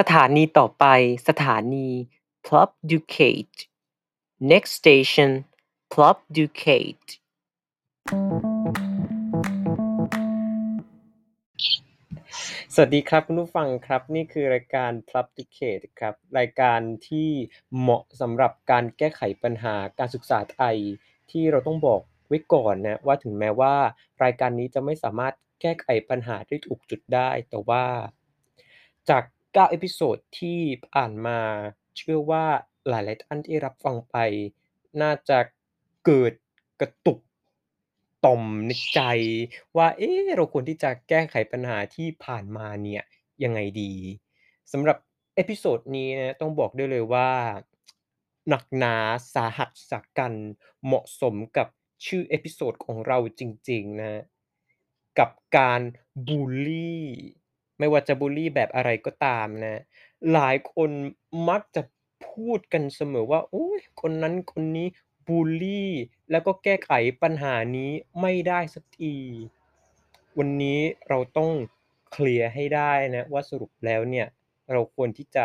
สถานีต่อไปสถานี Plough Ducate Next station Plough Ducate สวัสดีครับคุณผู้ฟังครับนี่คือรายการ Plough Ducate ครับรายการที่เหมาะสำหรับการแก้ไขปัญหาการศึกษาไทยที่เราต้องบอกไว้ก่อนนะว่าถึงแม้ว่า รายการนี้จะไม่สามารถแก้ไขปัญหาได้ถูกจุดได้ แต่ว่าจาก 9 episode ที่ผ่านมา เชื่อว่าหลายๆท่านที่รับฟังไป น่าจะเกิดกระตุกต่อมในใจ ว่าเอ๊ะเราควรที่จะแก้ไขปัญหาที่ผ่านมาเนี่ยยังไงดีสำหรับ episode นี้นะต้องบอกได้เลยว่า หนักหนาสาหัสสากันเหมาะสมกับชื่อ episode ของเราจริงๆนะ กับการบุลลี่ ไม่ว่าจะบุลลีแบบอะไรก็ตามนะ หลายคนมักจะพูดกันเสมอว่า โอ๊ย คนนั้นคนนี้บุลลี แล้วก็แก้ไขปัญหานี้ไม่ได้สักที วันนี้เราต้องเคลียร์ให้ได้นะว่าสรุปแล้วเนี่ย เราควรที่จะ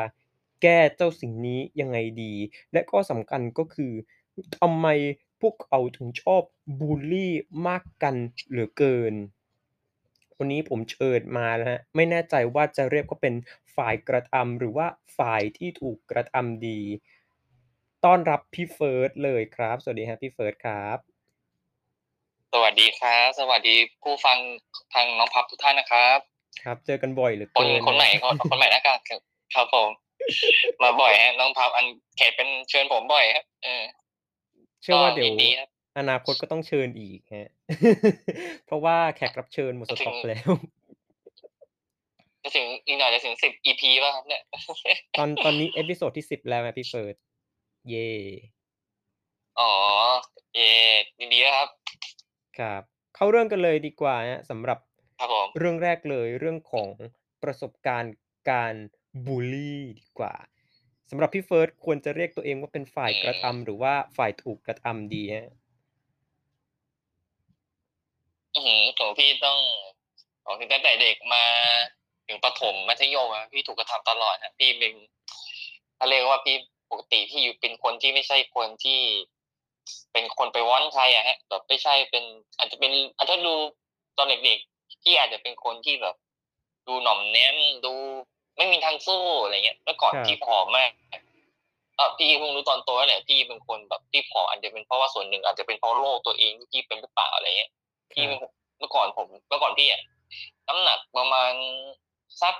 แก้เจ้าสิ่งนี้ยังไงดี และก็สำคัญก็คือทำไมพวกเขาถึงชอบบุลลี่มากกันเหลือเกิน วันนี้ผมเชิญมานะครับไม่แน่ใจว่าจะเรียกว่าเป็นฝ่ายกระทำหรือว่าฝ่ายที่ถูกกระทำดี ต้อนรับพี่เฟิร์สเลยครับ สวัสดีครับพี่เฟิร์สครับ สวัสดีครับ สวัสดีผู้ฟังทางน้องพับทุกท่านนะครับ ครับ เจอกันบ่อยเหลือคนเกินคนใหม่นะคนคนใหม่นะครับครับผมมาบ่อยฮะน้องพับอันแขกเป็นเชิญผมบ่อยครับเออเชื่อว่าเดี๋ยวยินดีครับ อนาคตก็ต้องเชิญอีกครับเพราะว่าแขกรับเชิญหมดสต็อกแล้ว จะถึงอีกหน่อยจะถึงสิบ EP ป่ะครับเนี่ย ตอนตอนนี้ episode ที่10แล้วนะพี่เฟิร์สเย่อ๋อ เย่ยินดีนะครับ ครับ เข้าเรื่องกันเลยดีกว่าครับสำหรับครับผมเรื่องแรกเลยเรื่องของประสบการณ์การบุลลีดีกว่าสำหรับพี่เฟิร์สควรจะเรียกตัวเองว่าเป็นฝ่ายกระทำหรือว่าฝ่ายถูกกระทำดีครับ?อื้อฮือ ของพี่ต้องของพี่ตั้งแต่เด็กมา ถึงประถมมัธยมอะพี่ถูกกระทำตลอดครับพี่เป็นเขาเรียกว่าพี่ปกติพี่อยู่เป็นคนที่ไม่ใช่คนที่ เป็นคนไปว้อนใครอะครับแบบไม่ใช่เป็น อาจจะเป็นอาจจะดูตอนเด็กๆพี่อาจจะเป็นคนที่แบบ ดูหน่อมแน้มดูไม่มีทางสู้อะไรเงี้ยเมื่อก่อนครับพี่ผอมมากเออพี่เพิ่งรู้ตอนโตนั่นแหละพี่เป็นคนแบบที่ผอมอาจจะเป็นเพราะว่าส่วนหนึ่งอาจจะเป็นเพราะโรคตัวเองที่พี่เป็นหรือเปล่าอะไรเงี้ยค พี่รัเป็นบเมื่อก่อนผมเมื่อก่อนพี่อะน้ำหนักประมาณสัก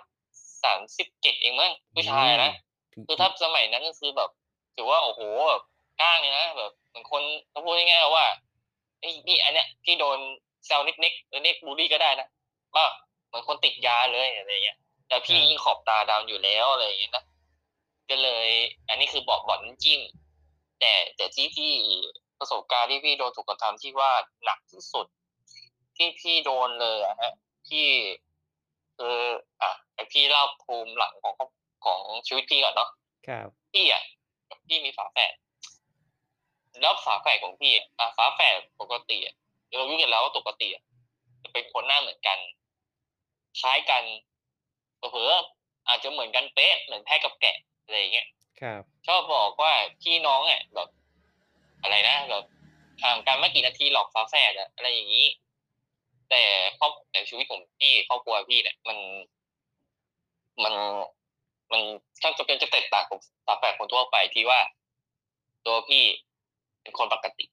37เองมั้งผู้ชายอะนะถือคือถืถ้าอสมัยนั้นก็คือแบบ ถือว่าโอ้โฮแบบกล้างเลยนะแบบเหมือนคนถ้าพูดง่ายๆว่าเฮ้ยพี่อันเนี้ยพี่โดนแซวนิดๆเออเรียกบุลลีก็ได้นะว่าเหมือนคนติดยาเลยอะไรเงี้ย แต่คพี่รับยิ่งขอบตาดำอยู่แล้วอะไรอย่างเงี้ยนะก็เลย อันนี้คือเบาะเบาะน้ำจิ้มแต่แต่ที่พี่ประสบการณ์ที่พี่โดนถูกกระทำที่ว่าหนักที่สุด ที่พี่โดนเลยอะครับพี่คืออะให้พี่เล่าภูมิหลังของครอบของชีวิตพี่ก่อนเนาะครับพี่อะพี่มีฝาแฝดแล้วฝาแฝดของพี่อะอ่าฝาแฝดปกติอะเรารู้กันแล้วว่าปกติอะจะเป็นคนหน้าเหมือนกัน คล้ายกันเผลอๆอาจจะเหมือนกันเป๊ะเหมือนแพะกับแกะอะไรอย่างเงี้ยครับชอบบอกว่าพี่น้องอะแบบอะไรนะแบบห่างกันไม่กี่นาทีหรอกฝาแฝดอะอะไรอย่างงี้ แต่ครอบแต่ชีวิตของพี่ครอบครัวพี่เนี่ยมัน มันมันแทบจะเป็นจะแตกต่างกับฝาแฝดคนทั่วไปที่ว่า ตัวพี่เป็นคนปกติ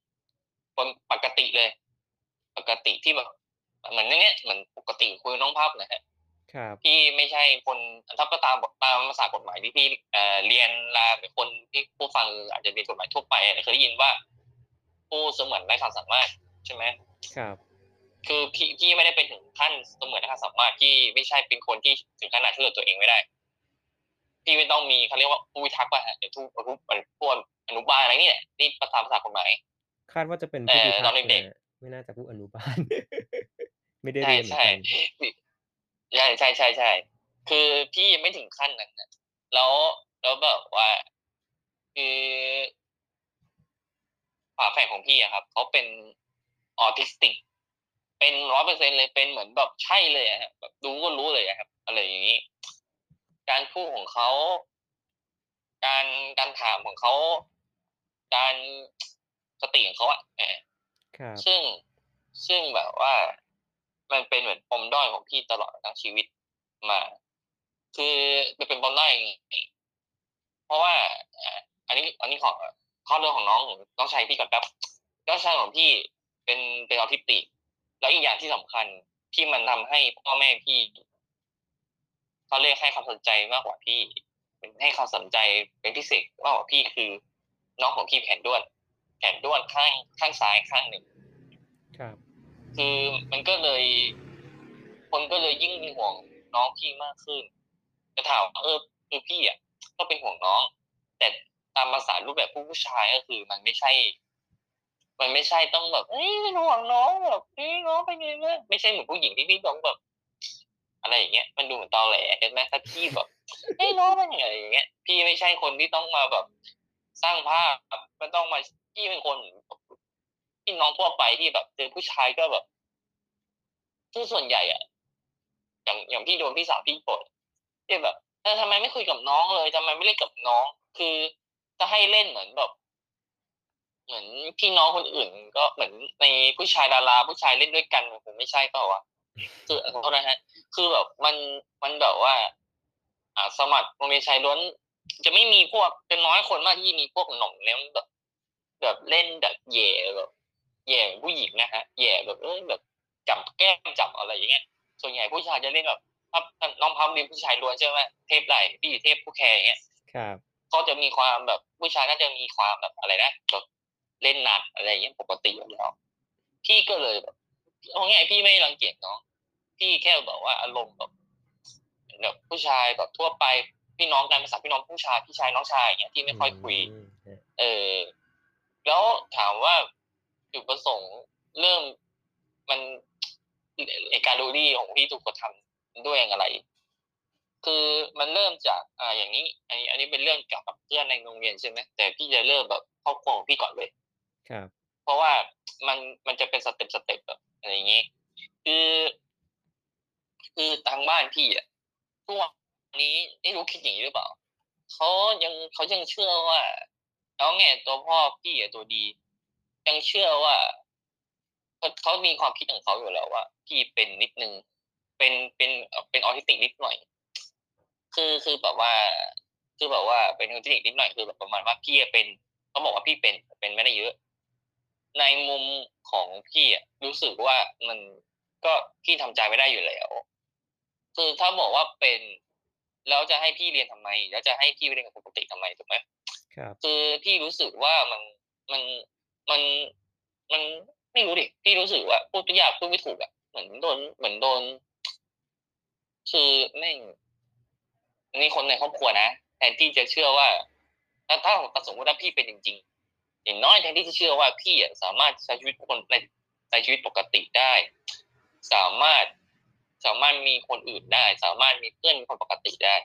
คนปกติเลย ปกติที่แบบเหมือนอย่างเงี้ยเหมือนปกติคุยกับน้องพับน่ะครับครับพี่ไม่ใช่คนถ้าก็ตามบทตามภาษากฎหมายที่พี่เอ่อเรียนมาเป็นคนที่ผู้ฟังอาจจะเรียนกฎหมายทั่วไปอะเคยได้ยินว่า ผู้เสมือนไร้ความสามารถใช่ไหมครับ คือพี่พี่ไม่ได้เป็นถึงขั้นเสมือนไร้ความสามารถพี่ไม่ใช่เป็นคนที่ถึงขนาดช่วยเหลือตัวเองไม่ได้ พี่ไม่ต้องมีเขาเรียกว่าผู้พิทักษ์เปล่าครับไอ้ทุอนุไอ้พวกอนุบาลอะไรนี่แหละที่ตามภาษากฎหมายคาดว่าจะเป็นแต่ผู้พิตทัอกนษ์เด็กนะครับไม่น่าจะผู้อนุบาลไม่ได้ใช่เรียนเหมือนกันๆพี่ใช่ๆๆๆคือพี่ยังไม่ถึงขั้นนั้นน่ะแล้วแล้วแบบว่าคือฝาแฝดของพี่อะครับเขาเป็น Autistic เป็น100%เลยเป็นเหมือนแบบใช่เลยอะครับแบบดูก็รู้เลยอะครับอะไรอย่างงี้ การพูดของเขา การการถามของเขา การสติของเขาอะเออครับซึ่งซึ่งแบบว่า มันเป็นเหมือนปมด้อยของพี่ตลอดทั้งชีวิตมา คือมันเป็นปมด้อยยังไงเพราะว่าอะอันนี้ อันนี้ของข้อเรื่องของน้องน้องชายพี่ก่อนครับน้องชายของพี่เป็นเป็นออทิสติก แล้วอีกอย่างที่สำคัญที่มันทำให้พ่อแม่พี่เขาเรียกให้ความสนใจมากกว่าพี่ เป็นให้ความสนใจเป็นพิเศษมากกว่าพี่คือ น้องของพี่แขนด้วน แขนด้วนข้างข้างซ้ายข้างหนึ่งครับ คือมันก็เลย คนก็เลยยิ่งเป็นห่วงน้องพี่มากขึ้นจะถามว่าเออคือพี่อะก็เป็นห่วงน้อง แต่ตามภาษารูปแบบผู้ผู้ชายก็คือ มันไม่ใช่ มันไม่ใช่ต้องแบบเอ้ยเป็นห่วงน้องแบบเอ้ยน้องเป็นไงบ้างไม่ใช่เหมือนผู้หญิงที่พี่ต้องแบบ อะไรอย่างเงี้ยมันดูเหมือนตอแหลเห็นไหมถ้าพี่แบบเอ้ยน้องเป็นไงอย่างเงี้ย พี่ไม่ใช่คนที่ต้องมาแบบ สร้างภาพมันต้องมาพี่เป็นคนพี่น้องทั่วไปที่แบบเจอผู้ชายก็แบบคือส่วนใหญ่อะอย่างอย่างพี่โดนพี่สาวพี่โกรธที่แบบเออทำไมไม่คุยกับน้องเลยทำไมไม่เล่นกับน้อง คือจะให้เล่นเหมือนแบบ เหมือนพี่น้องคนอื่น ก็เหมือนในผู้ชายดาราผู้ชายเล่นด้วยกันมันคงไม่ใช่เปล่าวะคือขอโทษนะฮะ คือแบบมันมันแบบว่า อ่า สมัครโรงเรียนชายล้วน จะไม่มีพวกจะน้อยคนมากที่มีพวกหน่องเนี้ยแบบแบบเล่นแบบแย่แบบแย่ผู้หญิงนะฮะแย่แบบเออแบบจับแก้มจับอะไรอย่างเงี้ย ส่วนใหญ่ผู้ชายจะเล่นแบบถ้าน้องพัมเรียนผู้ชายล้วนใช่ไหมเทพไหลพี่เทพผู้แคร์อย่างเงี้ยครับเขาจะมีความแบบผู้ชายน่าจะมีความแบบอะไรนะแบบ เล่นหนักอะไรอย่างเงี้ยปกติอยู่แล้วพี่ก็เลยแบบเอาง่ายๆพี่ไม่รังเกียจน้องพี่แค่แบบว่าอารมณ์แบบแบบผู้ชายแบบทั่วไปพี่น้องกันภาษาพี่น้องผู้ชายพี่ชายน้องชายอย่างเงี้ยที่ไม่ค่อยคุยอืมฮะเออแล้วถามว่าจุดประสงค์เริ่มมันไอการดูดีของพี่ถูกกระทำด้วยอย่างไร คือมันเริ่มจากอ่าอย่างนี้อันนี้ อันนี้เป็นเรื่องเกี่ยวกับเพื่อนในโรงเรียนใช่ไหมแต่พี่จะเริ่มแบบครอบครัวของพี่ก่อนเลย ครับ เพราะว่ามันมันจะเป็น step step แบบอะไรอย่างนี้ คือ คือทางบ้านพี่อะทุกวันนี้ไม่รู้คิดอย่างนี้หรือเปล่าเขายังเขายังเชื่อว่าแล้วไงตัวพ่อพี่อะตัวดี ยังเชื่อว่าเขาเขามีความคิดของเขาอยู่แล้วว่า พี่เป็นนิดนึงเป็นเป็นเป็นออทิสติกนิดหน่อย คือคือแบบว่า คือแบบว่าเป็นออทิสติกนิดหน่อยคือแบบประมาณว่าพี่เป็นเขาบอกว่าพี่เป็นเป็นไม่ได้เยอะ ในมุมของพี่อะรู้สึกว่ามันก็พี่ทำใจไม่ได้อยู่แล้ว คือถ้าบอกว่าเป็นแล้วจะให้พี่เรียนทำไม แล้วจะให้พี่ไปเรียนกับปกติทำไมถูกไหมครับ คือพี่รู้สึกว่ามันมันมันมันไม่รู้ดิพี่รู้สึกว่าพูดตัวอย่างพูดไม่ถูกอะเหมือนโดนเหมือนโดน คือแม่งนี่คนในครอบครัวนะแทนที่จะเชื่อว่าถ้าถ้าสมมติว่าพี่เป็นจริงๆ อย่างน้อยแทนที่จะเชื่อว่าพี่อะสามารถใช้ชีวิตคนในในชีวิตปกติได้ สามารถสามารถมีคนอื่นได้ สามารถมีเพื่อนเป็นคนปกติได้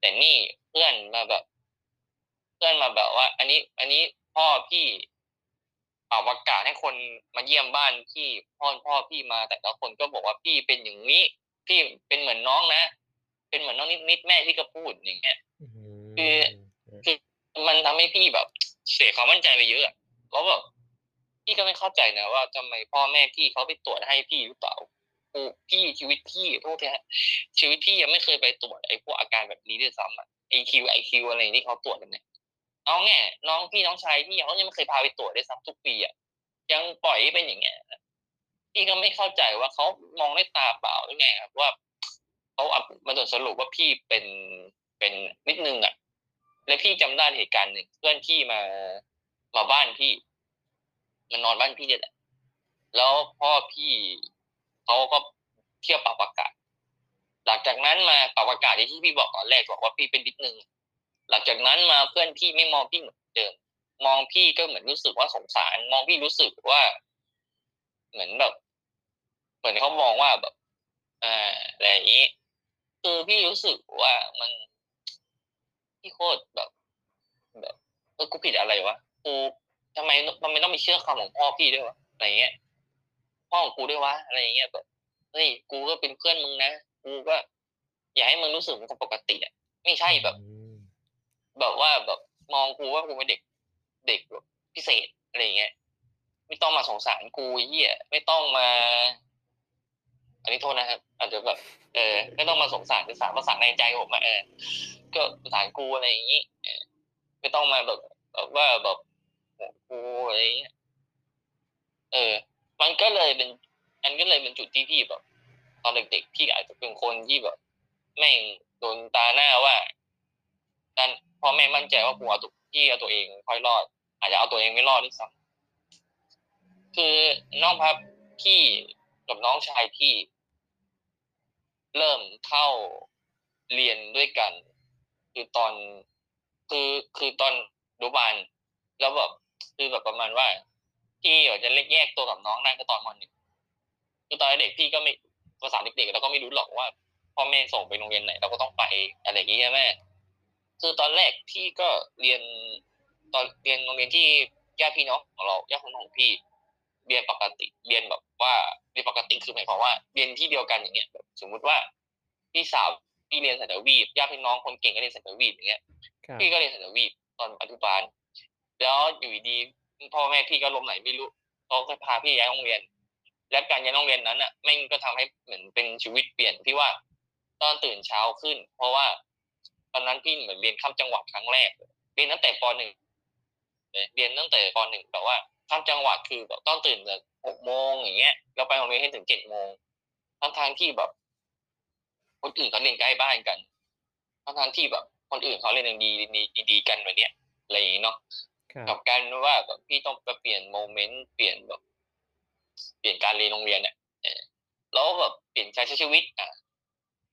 แต่นี่เพื่อนมาแบบ เพื่อนมาแบบว่า อันนี้ อันนี้พ่อพี่เป่าประกาศให้คนมาเยี่ยมบ้านพี่พ่อพ่อพี่มา แต่ละคนก็บอกว่าพี่เป็นอย่างนี้ พี่เป็นเหมือนน้องนะ เป็นเหมือนน้องนิดนิดๆแม่พี่ก็พูดอย่างเงี้ยอืมคือคือมันทำให้พี่แบบ เสียความมั่นใจไปเยอะอะแล้วแบบพี่ก็ไม่เข้าใจนะว่าทำไมพ่อแม่พี่เขาไปตรวจให้พี่หรือเปล่ากูพี่ชีวิตพี่โทษทีฮะชีวิตพี่ยังไม่เคยไปตรวจไอ้พวกอาการแบบนี้ด้วยซ้ำอะไอคิวไอคิวอะไรที่เขาตรวจกันเนี่ยเอาแง่น้องพี่น้องชายพี่เขายังไม่เคยพาไปตรวจด้วยซ้ำทุกปีอะยังปล่อยให้เป็นอย่างเงี้ยพี่ก็ไม่เข้าใจว่าเขามองด้วยตาเปล่าหรือไงครับว่าเขาเอามาตรวจสรุปว่าพี่เป็นเป็นนิดนึงอะ แล้วพี่จำได้เหตุการณ์หนึ่งเพื่อนพี่มามาบ้านพี่มานอนบ้านพี่เนี่ยแหละแล้วพ่อพี่เขาก็เที่ยวปรับอากาศ หลังจากนั้นมาปรับอากาศที่พี่บอกตอนแรกบอกว่าพี่เป็นนิดนึงหลังจากนั้นมาเพื่อนพี่ไม่มองพี่เหมือนเดิม มองพี่ก็เหมือนรู้สึกว่าสงสาร มองพี่รู้สึกว่า เหมือนแบบ เหมือนเขามองว่าแบบ อ่าอะไรอย่างนี้คือพี่รู้สึกว่ามัน พี่โคตรแบบแบบเออกูผิดอะไรวะกูทำไมทำไมต้องไปเชื่อคำของพ่อพี่ด้วยวะอะไรเงี้ยพ่อของกูด้วยวะอะไรเงี้ยแบบเฮ้ยกูก็เป็นเพื่อนมึงนะกูก็ อยากให้มึงรู้สึกเหมือนคนปกติอะไม่ใช่แบบอืมแบบว่าแบบมองกูว่ากูเป็นเด็กเด็กแบบพิเศษอะไรอย่างเงี้ยไม่ต้องมาสงสารกูไอ้เหี้ยไม่ต้องมา อันนี้โทษนะครับอาจจะแบบเออไม่ต้องมาสงสารคือสารภาษาในใจผมอะเออก็สารกูอะไรอย่างงี้ไม่ต้องมาแบบว่าแบบกูอะไรอย่างเงี้ยเออ มันก็เลยเป็นมันก็เลยเป็นจุดที่พี่แบบ ตอนเด็กๆพี่อาจจะเป็นคนที่แบบแม่งโดนตาหน้าว่าดันพ่อแม่มั่นใจว่ากูเอาตัวพี่เอาตัวเองค่อยรอด อาจจะเอาตัวเองไม่รอดด้วยซ้ำคือน้องพับพี่ กับน้องชายพี่ เริ่มเข้าเรียนด้วยกัน คือตอนคือคือตอนอนุบาลแล้วแบบคือแบบประมาณว่าพี่อาจจะเล็กแยกตัวกับน้องได้ก็ตอนมหนึ่งคือตอนเด็กพี่ก็ไม่ภาษาเด็กๆเราก็ไม่รู้หรอกว่าพ่อแม่ส่งไปโรงเรียนไหนเราก็ต้องไปอะไรอย่างงี้ใช่ไหมคือตอนแรกพี่ก็เรียนตอนเรียนโรงเรียนที่ญาติพี่น้องของเราญาติของน้องพี่ เรียนปกติ เรียนแบบว่าเรียนปกติคือหมายความว่าเรียนที่เดียวกันอย่างเงี้ยแบบสมมุติว่าพี่สาวพี่เรียนสัตวีปญาติพี่น้องคนเก่งก็เรียนสัตวีปอย่างเงี้ยครับพี่ก็เรียนสัตวีปตอนอนุบาลแล้วอยู่ดีๆพ่อแม่พี่ก็ลมไหนไม่รู้เขาก็พาพี่ย้ายโรงเรียน และการย้ายโรงเรียนนั้นอะแม่งก็ทำให้เหมือนเป็นชีวิตเปลี่ยนที่ว่าตอนตื่นเช้าขึ้น เพราะว่า ตอนนั้นพี่เหมือนเรียนข้ามจังหวัดครั้งแรก เรียนตั้งแต่ปหนึ่งเรียนตั้งแต่ปหนึ่งแต่ว่า ข้ามจังหวัดคือแบบต้องตื่นแต่หกโมงอย่างเงี้ยเราไปโรงเรียนให้ถึงเจ็ดโมงทั้งทางๆที่แบบ คนอื่นเขาเรียนใกล้บ้านกันทั้งทางๆที่แบบ คนอื่นเขาเรียนดีดีดีดีกันแบบเนี้ยอะไรอย่างงี้เนาะครับกับการว่าแบบพี่ต้องไปเปลี่ยนโมเมนต์เปลี่ยนแบบ เปลี่ยนการเรียนโรงเรียนเนี่ยเออแล้วแบบเปลี่ยนการใช้ชีวิต อะ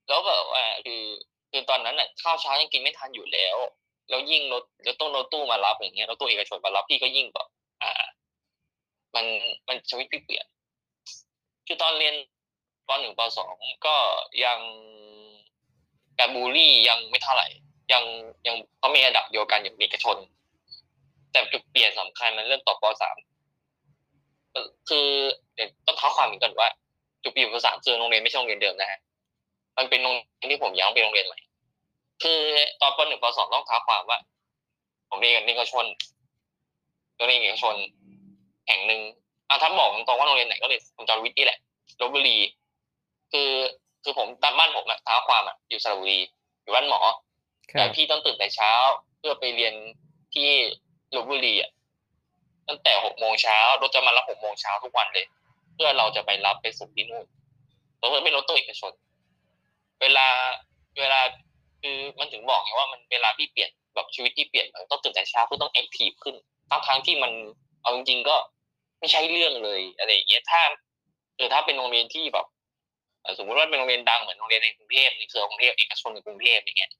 แล้วแบบว่าคือคือตอนนั้นอะข้าวเช้ายังกินไม่ทันอยู่แล้ว แล้วยิ่งรถแล้วต้องรถตู้มารับอย่างเงี้ยรถตู้เอกชนมารับพี่ก็ยิ่งแบบ อ่า มันมันชีวิตพี่เปลี่ยนคือตอนเรียนปหนึ่งปสองก็ยังการบูลลี่ยังไม่เท่าไหร่ ยังยังเขามีระดับเดียวกันอย่างเอกชน แต่จุดเปลี่ยนสำคัญมันเริ่มต่อปสามคือเดี๋ยวต้องเท้าความอีกก่อนว่าจุดเปลี่ยนปสามคือโรงเรียนไม่ใช่โรงเรียนเดิมนะฮะมันเป็นโรงเรียนที่ผมย้ายไปโรงเรียนใหม่คือตอนปหนึ่งปสองต้องเท้าความว่า ผมเรียนเอกชนโรงเรียนเอกชน แห่งหนึ่งอะถ้าบอกตรงๆว่าโรงเรียนไหนก็เลยผมจารวิทย์นี่แหละลบบุรี คือคือผมตามบ้านผมอะเท้าความอะอยู่สระบุรีอยู่บ้านหมอครัแต่บพี่ต้องตื่นแต่เช้าเพื่อไปเรียนที่ลบบุรีอะตั้งแต่หกโมงเช้ารถจะมารับหกโมงเช้าทุกวันเลย เพื่อเราจะไปรับไปส่งที่นู่นรถไม่รถตู้เอกชน เวลาเวลาคือมันถึงบอกไงว่ามันเวลาพี่เปลี่ยนแบบชีวิตที่เปลี่ยนมันต้องตื่นแต่เช้าเพื่อต้องแอคทีฟขึ้นทั้งทางๆที่มันเอาจริงๆก็ ไม่ใช่เรื่องเลยอะไรอย่างเงี้ยถ้าเออถ้าเป็นโรงเรียนที่แบบเอ่อสมมติว่าเป็นโรงเรียนดังเหมือนโรงเรียนในกรุงเทพในเครือกรุงเทพเอกชนในกรุงเทพอย่างเงี้ย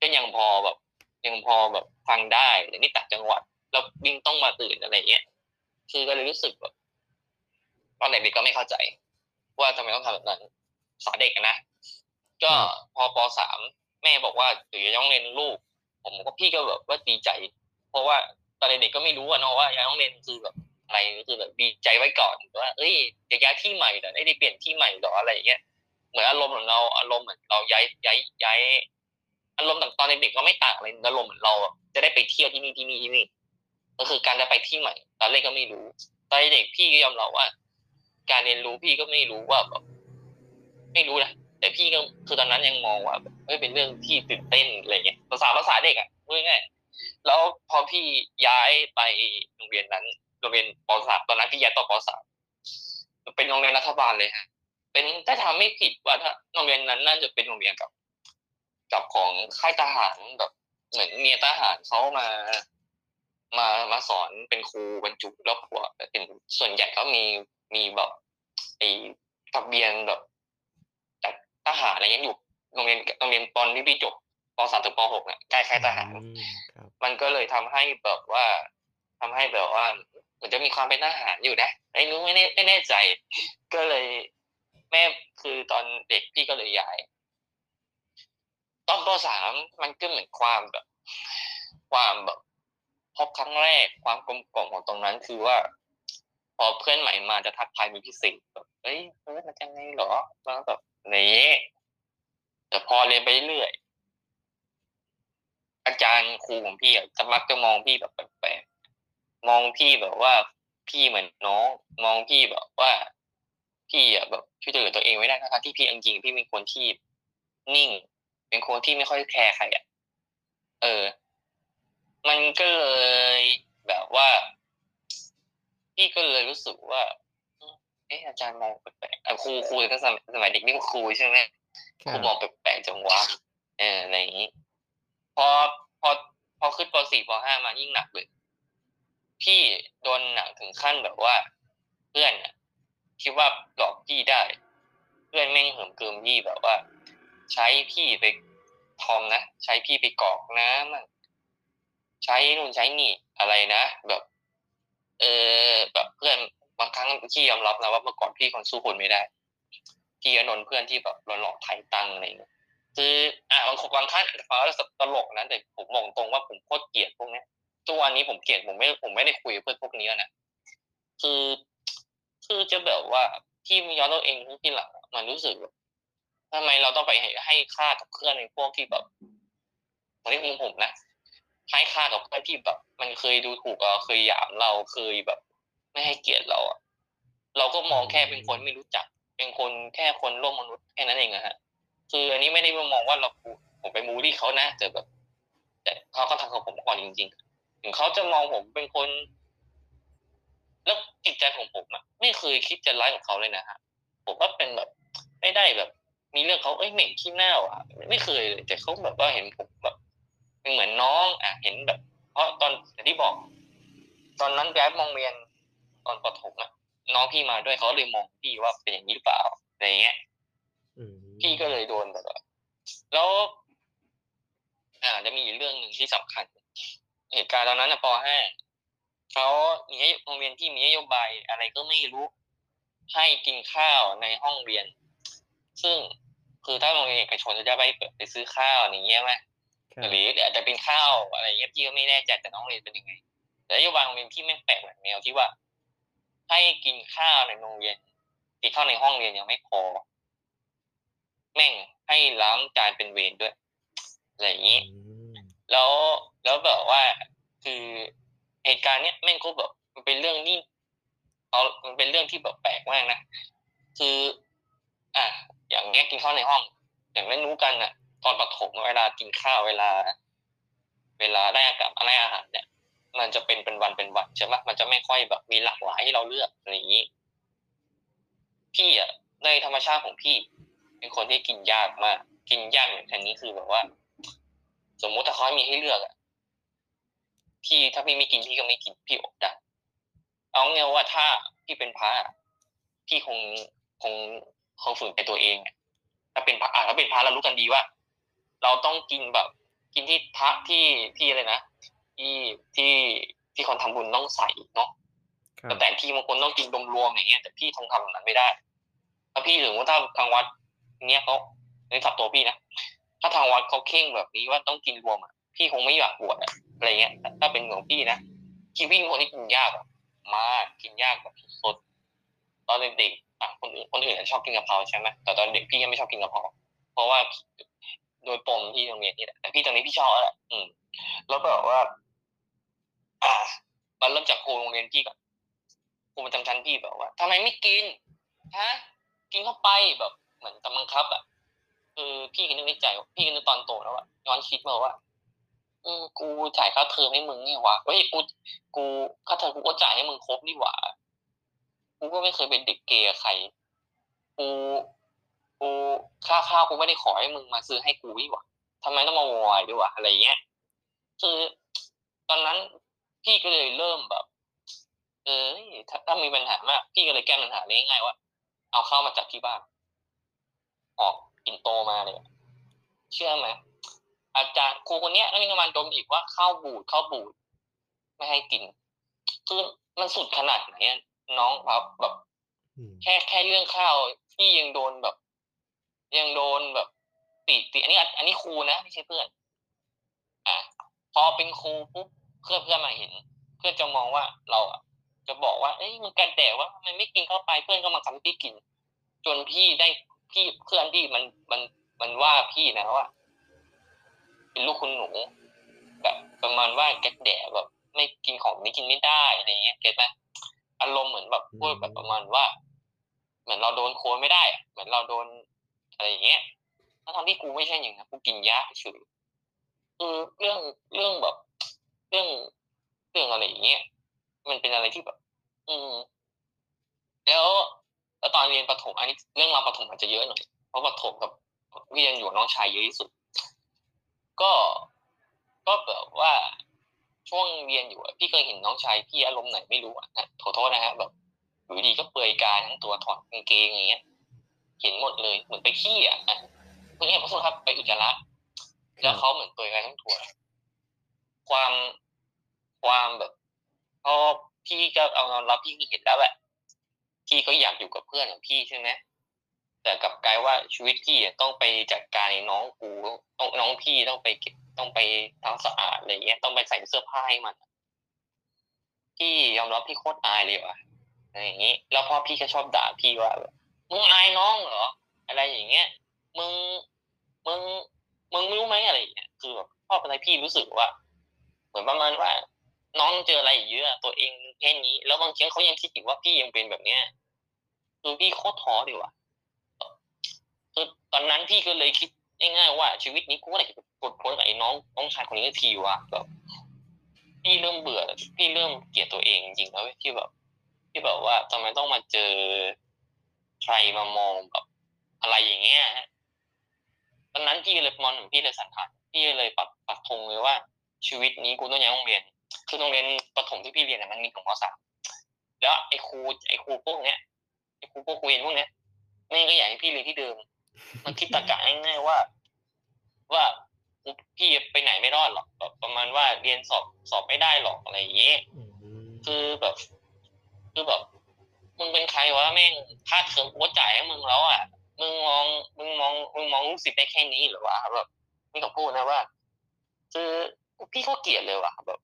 ก็ยังพอแบบยังพอแบบฟังได้แต่นี่ต่างจังหวัดแล้ววิ่งต้องมาตื่นอะไรเงี้ยคือก็เลยรู้สึกแบบตอนเด็กๆก็ไม่เข้าใจ ว่าทำไมต้องทำแบบนั้นสอนเด็กอะนะก็พอปสามแม่บอกว่าเดี๋ยวจะต้องเรียนลูก ผมก็พี่ก็แบบว่าดีใจ เพราะว่าตอนเด็กๆก็ไม่รู้อะเนาะว่าย้ายต้องเรียนคือแบบ อะไรคือแบบดีใจไว้ก่อนว่า เอ้ยจะย้ายที่ใหม่เหรอได้เปลี่ยนที่ใหม่เหรออะไรอย่างเงี้ยเหมือนอารมณ์ของเราอารมณ์เหมือนเราย้ายย้ายย้ายอารมณ์ตอนเด็กก็ไม่ต่างเลยอารมณ์เหมือนเราจะได้ไปเที่ยวที่นี่ที่นี่ที่นี่ก็คือการจะไปที่ใหม่ ตอนแรกก็ไม่รู้ตอนเด็กพี่ก็ยอมรับว่า การเรียนรู้พี่ก็ไม่รู้ว่าแบบไม่รู้นะแต่พี่ก็คือตอนนั้นยังมองว่าแบบเฮ้ยเป็นเรื่องที่ตื่นเต้นอะไรเงี้ยภาษาภาษาเด็กอะพูดง่ายแล้วพอพี่ย้ายไปโรงเรียนนั้น โรงเรียนปสามตอนนั้นพี่ย้ายต่อปสามเป็นโรงเรียนรัฐบาลเลยฮะ เป็นถ้าทำไม่ผิดว่าถ้าโรงเรียนนั้นน่าจะเป็นโรงเรียนกับ กับของค่ายทหารแบบเหมือนเมียทหารเขามา มามาสอนเป็นครูบรรจุแล้วพวกเป็นส่วนใหญ่เขามีมีแบบไอ้ทะเบียนแบบจากทหารอะไรเงี้ยอยู่โรงเรียนโรงเรียนตอนที่พี่จบปสามถึงปหกเนี่ยใกล้ค่ายทหารอืมครับมันก็เลยทำให้แบบว่าทำให้แบบว่า เหมือนจะมีความเป็นทหารอยู่นะไอ้นู้ไม่แน่ไม่แน่ใจ ก็เลย แม่คือตอนเด็กพี่ก็เลยย้ายตอนปสามมันก็เหมือนความแบบ ความแบบพบครั้งแรกความกลมกล่อมของตรงนั้นคือว่า พอเพื่อนใหม่มาจะทักทายมีพิเศษแบบเฮ้ยเพื่อนมาจังไงเหรอแล้วแบบนี้แต่พอเรียนไปเรื่อยอาจารย์ครูของพี่จะมักจะมองพี่แบบแปลก มองพี่แบบว่าพี่เหมือนน้อง มองพี่แบบว่าพี่อะแบบช่วยเหลือตัวเองไม่ได้นะคะที่พี่จริงๆพี่เป็นคนที่นิ่ง เป็นคนที่ไม่ค่อยแคร์ใครอะเออ มันก็เลยแบบว่า พี่ก็เลยรู้สึกว่า เอออาจารย์มองแปลกๆอะครูครูตั้งสมัยสมัยเด็กนี่ก็ครูใช่ไหมครัครูบมองแปลกๆจังวะเอออะไรอย่างนี้พอพอพอขึ้นปสี่ปห้ามายิ่งหนักเลย พี่โดนหนักถึงขั้นแบบว่า เพื่อนคิดว่าหลอกพี่ได้ เพื่อนแม่งเหิมเกิมพี่แบบว่า ใช้พี่ไปทอมนะใช้พี่ไปกอกน้ำมั่งใช้นู่นใช้นี่อะไรนะแบบ เออแบบเพื่อนบางครั้งพี่ยอมรับนะว่าเมื่อก่อนพี่คนสู้คนไม่ได้พี่ก็โดนเพื่อนที่แบบหลอกไถ่ตังอะไรเงี้ยคืออ่าบางคนบางท่านฟังแล้วตลกนะแต่ผมบอกตรงว่าผมโคตรเกลียดพวกเนี้ ยทุกวันนี้ผมเกลียดผมไม่ผมไม่ได้คุยกับเพื่อนพวกนี้แล้วนะคือคือจะแบบว่าที่ย้อนตัวเองที่หลังมันรู้สึกแบบทำไมเราต้องไปให้ค่ากับเพื่อนในพวกที่แบบตอนนี้มุมผมนะให้ค่ากับเพื่อนที่แบบ มันเคยดูถูกเราเคยหยามเราเคยแบบ ไม่ให้เกียรติเราอะเราก็มองแค่เป็นคนไม่รู้จัก เป็นคนแค่คนร่วมมนุษย์แค่นั้นเองอะฮะ คืออันนี้ไม่ได้มองว่าเราผมไปมูลี่เขานะแต่แบบ แต่เขาก็ทำกับผมก่อนจริง ๆ ถึงเขาจะมองผมเป็นคน แล้วจิตใจของผมอะไม่เคยคิดจะร้ายกับเขาเลยนะฮะผมว่าเป็นแบบ ไม่ได้แบบ มีเรื่องเขาเอ้ยเหม็นขี้หน้าอะไม่เคยเลยแต่เขาแบบว่าเห็นผมแบบเป็นเหมือนน้องอะเห็นแบบ เพราะตอนอย่างที่บอก ตอนนั้นย้ายมองเรียนตอนประถมอะน้องพี่มาด้วยเขาเลยมองพี่ว่าเป็นอย่างนี้หรือเปล่าอะไรเงี้ยอืมพี่ก็เลยโดนแบบว่าแล้ว อ่า จะมีอีกเรื่องหนึ่งที่สำคัญ เหตุการณ์ตอนนั้นนะป .5 เขามีโรงเรียนที่มีนโยบายอะไรก็ไม่รู้ให้กินข้าวในห้องเรียน ซึ่งคือถ้าโรงเรียนเอกชนจะไปเปิดไปซื้อข้าวอย่างเงี้ยไหมครับหรืออาจจะเป็นข้าวอะไรเงี้ยพี่ก็ไม่แน่ใจแต่น้องเรียนเป็นยังไงแต่นโยบายโรงเรียนที่ไม่งแปลกแบบแนวที่ว่า ให้กินข้าวในโรงเรียนกินข้าวในห้องเรียนยังไม่พอ แม่งให้ล้างจานเป็นเวรด้วยอะไรอย่างนี้อืมแล้ว แล้วแบบว่าคือเหตุการณ์เนี้ยแม่งก็แบบมันเป็นเรื่องที่เอามันเป็นเรื่องที่แบบแปลกมากนะคือ อะอย่างเงี้ยกินข้าวในห้อง อย่างไม่รู้กันอะ ตอนประถมเวลากินข้าวเวลา เวลาได้อากาศอะไรอาหารเนี่ย มันจะเป็นเป็นวันเป็นวันใช่ไหมมันจะไม่ค่อยแบบมีหลากหลายให้เราเลือกอะไรอย่างนี้ พี่อะในธรรมชาติของพี่ เป็นคนที่กินยากมาก กินยากอย่างนี้คือแบบว่า สมมุติถ้าเขาให้มีให้เลือกอะ พี่ถ้าพี่ไม่กินพี่ก็ไม่กินพี่อดได้เอาเงี้ยว่าถ้าพี่เป็นพระอะพี่คงคงคงฝืนใจตัวเองอะถ้าเป็นพระอะถ้าเป็นพระเรารู้กันดีว่า เราต้องกินแบบ กินที่พระที่ที่อะไรนะที่ที่ที่คนทำบุญต้องใส่เนาะครับแต่แต่ที่บางคนต้องกินรวมๆอย่างเงี้ยแต่พี่ทงทำแบบนั้นไม่ได้ถ้าพี่ถึงว่าถ้าทางวัดเนี้ยเขาในสับตัวพี่นะถ้าทางวัดเขาเข่งแบบนี้ว่าต้องกินรวมอะพี่คงไม่อยากบวชอะ อะไรเงี้ยถ้าเป็นของพี่นะพี่วิ่งคนที่กินยากมากกินยากแบบสดตอนเด็กๆอะคนอื่นคนอื่นอะชอบกินกะเพราใช่ไหมแต่ตอนเด็กพี่ยังไม่ชอบกินกะเพราเพราะว่าโดยปมที่โรงเรียนนี่แหละแต่พี่ตอนนี้พี่ชอบแล้วแหละอืม แล้วแบบว่า อ่ามันเริ่มจากครูโรงเรียนพี่ก่อนครูประจำชั้นพี่แบบว่าทำไมไม่กินฮะกินเข้าไปแบบเหมือนตำบังคับอะคือพี่ก็นึกในใจพี่ก็นึกตอนโตแล้วว่าย้อนคิดมาว่า อืมกูจ่ายค่าเทอมให้มึงนี่วะเฮ้ยกู กูค่าเทอมกูก็จ่ายให้มึงครบนี่หว่า กูก็ไม่เคยเป็นเด็กเกย์ใคร กู กูค่าข้าวกูไม่ได้ขอให้มึงมาซื้อให้กูนี่หว่าทำไมต้องมาวยวายด้วยวะอะไรเงี้ย คือ ตอนนั้นพี่ก็เลยเริ่มแบบ เออถ้าถ้ามีปัญหามาก พี่ก็เลยแก้ปัญหาได้ง่ายๆว่า เอาข้าวมาจากที่บ้าน ออกปินโตมาเลย เชื่อไหม อาจารย์ครูคนเนี้ยแล้วมีกำมันดมอีกว่าข้าวบูดข้าวบูด ไม่ให้กินคือมันสุดขนาดไหนอะน้องครับแบบอืมแค่แค่เรื่องข้าวพี่ยังโดนแบบ ยังโดนแบบติติอันนี้ อันนี้ครูนะไม่ใช่เพื่อน อะพอเป็นครูปุ๊บเพื่อนเพื่อนมาเห็น เพื่อนจะมองว่าเราอะจะบอกว่าเอ้ยมึงกันแดกว่ามันไม่กินเข้าไปเพื่อนก็มาทำให้พี่กิน จนพี่ได้พี่เพื่อนพี่มันมันมันว่าพี่นะว่า เป็นลูกคุณหนูประมาณว่าแกแดดแบบไม่กินของนี้กินไม่ได้อะไรเงี้ยเก็ตไหมอารมณ์เหมือนแบบพูดแบบประมาณว่า เหมือนเราโดนโคนไม่ได้อะเหมือนเราโดนอะไรอย่างเงี้ยทั้งที่กูไม่ใช่อย่างนั้นกูกินยาเฉยคือเรื่องเรื่องแบบ เรื่องเรื่องอะไรอย่างเงี้ยมันเป็นอะไรที่แบบ อืม แล้วแล้วตอนเรียนประถมอันนี้เรื่องราวประถมอาจจะเยอะหน่อยเพราะประถมกับพี่ยังอยู่น้องชายเยอะที่สุด ก็ก็แบบว่าช่วงเรียนอยู่พี่เคยเห็นน้องชายพี่อารมณ์ไหนไม่รู้อะขอโทษนะฮะแบบอยู่ดีก็เปลือยกายทั้งตัวถอดกางเกงอย่างเงี้ย เห็นหมดเลยเหมือนไปขี้อะเพื่อนขอโทษครับไปอุจจาระแล้วเขาเหมือนเปลือยกายทั้งตัว ความความแบบพอพี่ก็เอานอนรับพี่เห็นแล้วแหละพี่ก็อยากอยู่กับเพื่อนของพี่ใช่ไหม แต่กับกลายว่าชีวิตพี่ต้องไปจัดการน้องกูต้องน้องพี่ต้องไปต้องไปทำสะอาดอะไรเงี้ย ต้องไปใส่เสื้อผ้าให้มันพี่ยอมรับพี่โคตรอายเลยว่ะอะไรอย่างนี้ แล้วพ่อพี่ก็ชอบด่าพี่ว่ามึงอายน้องเหรอ อะไรอย่างเงี้ยมึงมึงมึงไม่รู้ไหมอะไรอย่างเงี้ยคือแบบพ่ออะไรพี่รู้สึกว่า เหมือนประมาณว่า น้องเจออะไรเยอะตัวเองแค่นี้ แล้วบางทีเขายังคิดถึงว่าพี่ยังเป็นแบบเนี้ยคือพี่โคตรท้อดีว่ะ ตอนนั้นพี่ก็เลยคิดง่ายๆว่าชีวิตนี้กูอยากจะกดพ้นกับไอ้น้องน้องชายคนนี้ทีว่ะแบบพี่เริ่มเบื่อพี่เริ่มเกลียดตัวเองจริงๆแล้วที่แบบที่แบบว่าทำไมต้องมาเจอใครมามองแบบอะไรอย่างเงี้ยตอนนั้นพี่เลยมองถึงพี่เลยสันทัดพี่เลยปักปักธงเลยว่า ชีวิตนี้กูต้องย้ายโรงเรียน คือโรงเรียนประถมที่พี่เรียนมันมีของมสามแล้วไอ้ครูไอ้ครูพวกเนี้ยไอ้ครูพวกเรียนพวกเนี้ยแม่ก็อยากให้พี่เรียนที่เดิม มันคิดตะกะง่ายๆว่า ว่าพี่ไปไหนไม่รอดหรอกแบบประมาณว่าเรียนสอบสอบไม่ได้หรอกอะไรอย่างเงี้ยคือแบบ คือแบบมึงเป็นใครวะแม่งค่าเทอมกูจ่ายให้มึงแล้วอะมึงมองมึงมองมึงมองลูกศิษย์ได้แค่นี้หรือวะแบบนี่เขาพูดนะว่า คือพี่เขาเกลียดเลยว่ะแบบ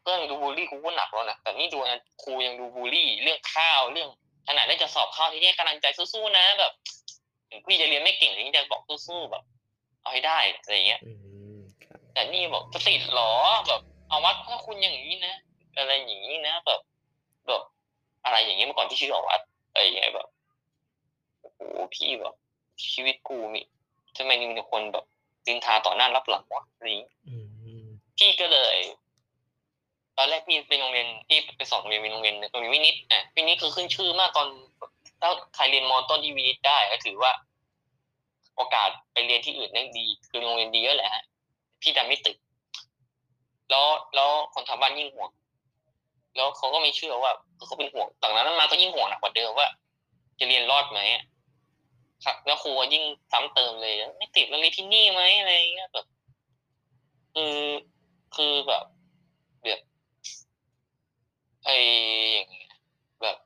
เพื่อนดูบูลลี่กูก็หนักแล้วนะแต่นี่ดูนะครูยังดูบูลลี่ เรื่องข้าวเรื่อง ขนาดได้จะสอบเข้าที่นี่กำลังใจสู้ๆนะแบบพี่จะเรียนไม่เก่งนี่จะบอกสู้ๆแบบ เอาให้ได้อะไรเงี้ยแต่นี่บอกจะติดหรอแบบ เอาวัดถ้าคุณอย่างนี้นะอะไรอย่างนี้นะแบบแบบอะไรอย่างนี้เมื่อก่อนที่ชื่อวัดอะไรอย่างเงี้ยแบบโอ้โหพี่แบบ ชีวิตกูมีทำไมมีคนแบบดินทาต่อหน้ารับหลังวะอะไรอย่างนี้พี่ก็เลย ตอนแรกพี่เป็นโรงเรียนพี่ไปสอนโรงเรียนเป็นโรงเรียนโรงเรียนวินิตอะวินิตคือขึ้นชื่อมากตอนถ้าใครเรียนมอต้นที่วินิตได้ก็ถือว่า โอกาสไปเรียนที่อื่นได้ดี คือโรงเรียนดีก็แหละฮะพี่ดันไม่ติดแล้วแล้วคนทำบ้านยิ่งห่วง แล้วเขาก็ไม่เชื่อว่าเขาเป็นห่วงต่างนั้นมาก็ยิ่งห่วงหนักกว่าเดิมว่า จะเรียนรอดไหมครับแล้วครูยิ่งซ้ำเติมเลยไม่ติดแล้วเรียนที่นี่ไหมอะไรเงี้ยแบบคือคือแบบ ไออย่างเงี้ยแบบ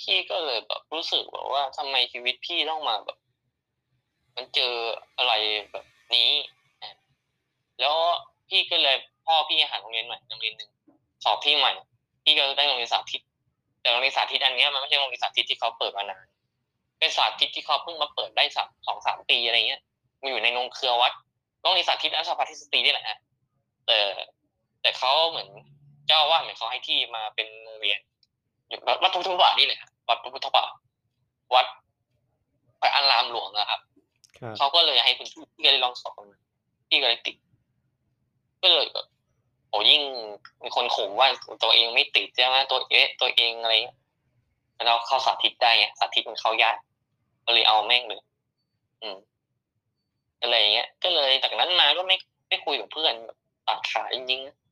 พี่ก็เลยแบบรู้สึกแบบว่าทำไมชีวิตพี่ต้องมาแบบ มันเจออะไรแบบนี้ แล้วพี่ก็เลยพ่อพี่หาโรงเรียนใหม่โรงเรียนหนึ่งสอบพี่ใหม่ พี่ก็ได้โรงเรียนสาธิต แต่โรงเรียนสาธิตอันนี้มันไม่ใช่โรงเรียนสาธิตที่เขาเปิดมานานเป็นสาธิตที่เขาเพิ่งมาเปิดได้สักสองสามปีอะไรเงี้ยมันอยู่ในโรงเครือวัดโรงเรียนสาธิตอัศพาทิสตรีนี่แหละฮะแต่แต่เขาเหมือน เจ้าว่าเหมือนเขาให้ที่มาเป็นโรงเรียนวัดพุทธบาทนี่แหละวัดพุทธบาทวัดไปอารามหลวงนะครับเขาก็เลยให้คุณพี่ก็เลยลองสอบพี่ก็เลยติดก็เลยแบบโอ้ยิ่งมีคนข่มว่าตัวเองไม่ติดใช่ไหมตัวเอ๊ะตัวเองอะไรแล้วเข้าสาธิตได้ไงสาธิตมันเข้ายากก็เลยเอาแม่งเลยอืมอะไรเงี้ย ก็เลยจากนั้นมาก็ไม่ไม่คุยกับเพื่อนแบบตัดขาจริงๆ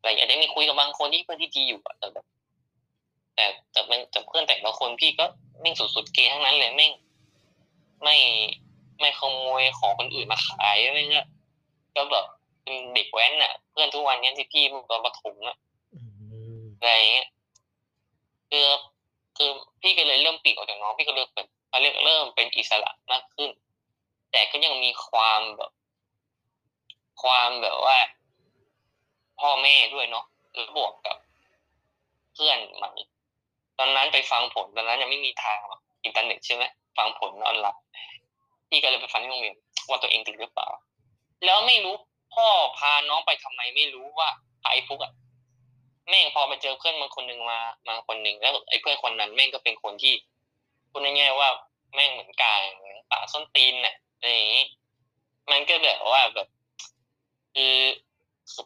อะไรเงี้ยได้มีคุยกับบางคนที่เพื่อนที่ดีอยู่แต่แบบแต่แต่เป็นแต่เพื่อนแต่ละคนพี่ก็แม่งสุดๆเกย์ทั้งนั้นเลยแม่งไม่ไม่ขโมยของคนอื่นมาขายอะไรเงี้ยก็แบบเป็นเด็กแว้นอะ เพื่อนทุกวันนี้ที่พี่ตอนประถมอะอะไรเงี้ยคือคือพี่ก็เลยเริ่มปีกออกจากน้องพี่ก็เลยเปิดเขาเรียกเริ่มเป็นอิสระมากขึ้น แต่ก็ยังมีความแบบ ความแบบว่า พ่อแม่ด้วยเนาะแล้วบวกกับเพื่อนใหม่ตอนนั้นไปฟังผลตอนนั้นยังไม่มีทางอินเทอร์เน็ตใช่ไหมฟังผลออนไลน์พี่ก็เลยไปฟังที่โรงเรียนว่าตัวเองติดหรือเปล่า แล้วไม่รู้พ่อพาน้องไปทำไมไม่รู้ว่าไอ้ฟุกอะแม่งพอไปเจอเพื่อนมันคนหนึ่งมามาคนหนึ่งแล้วไอ้เพื่อนคนนั้นแม่งก็เป็นคนที่พูดง่ายๆว่าแม่งเหมือนกางเหมือนป่าส้นตีนเนี่ยอะไรอย่างนี้มันก็แบบว่าแบบคือ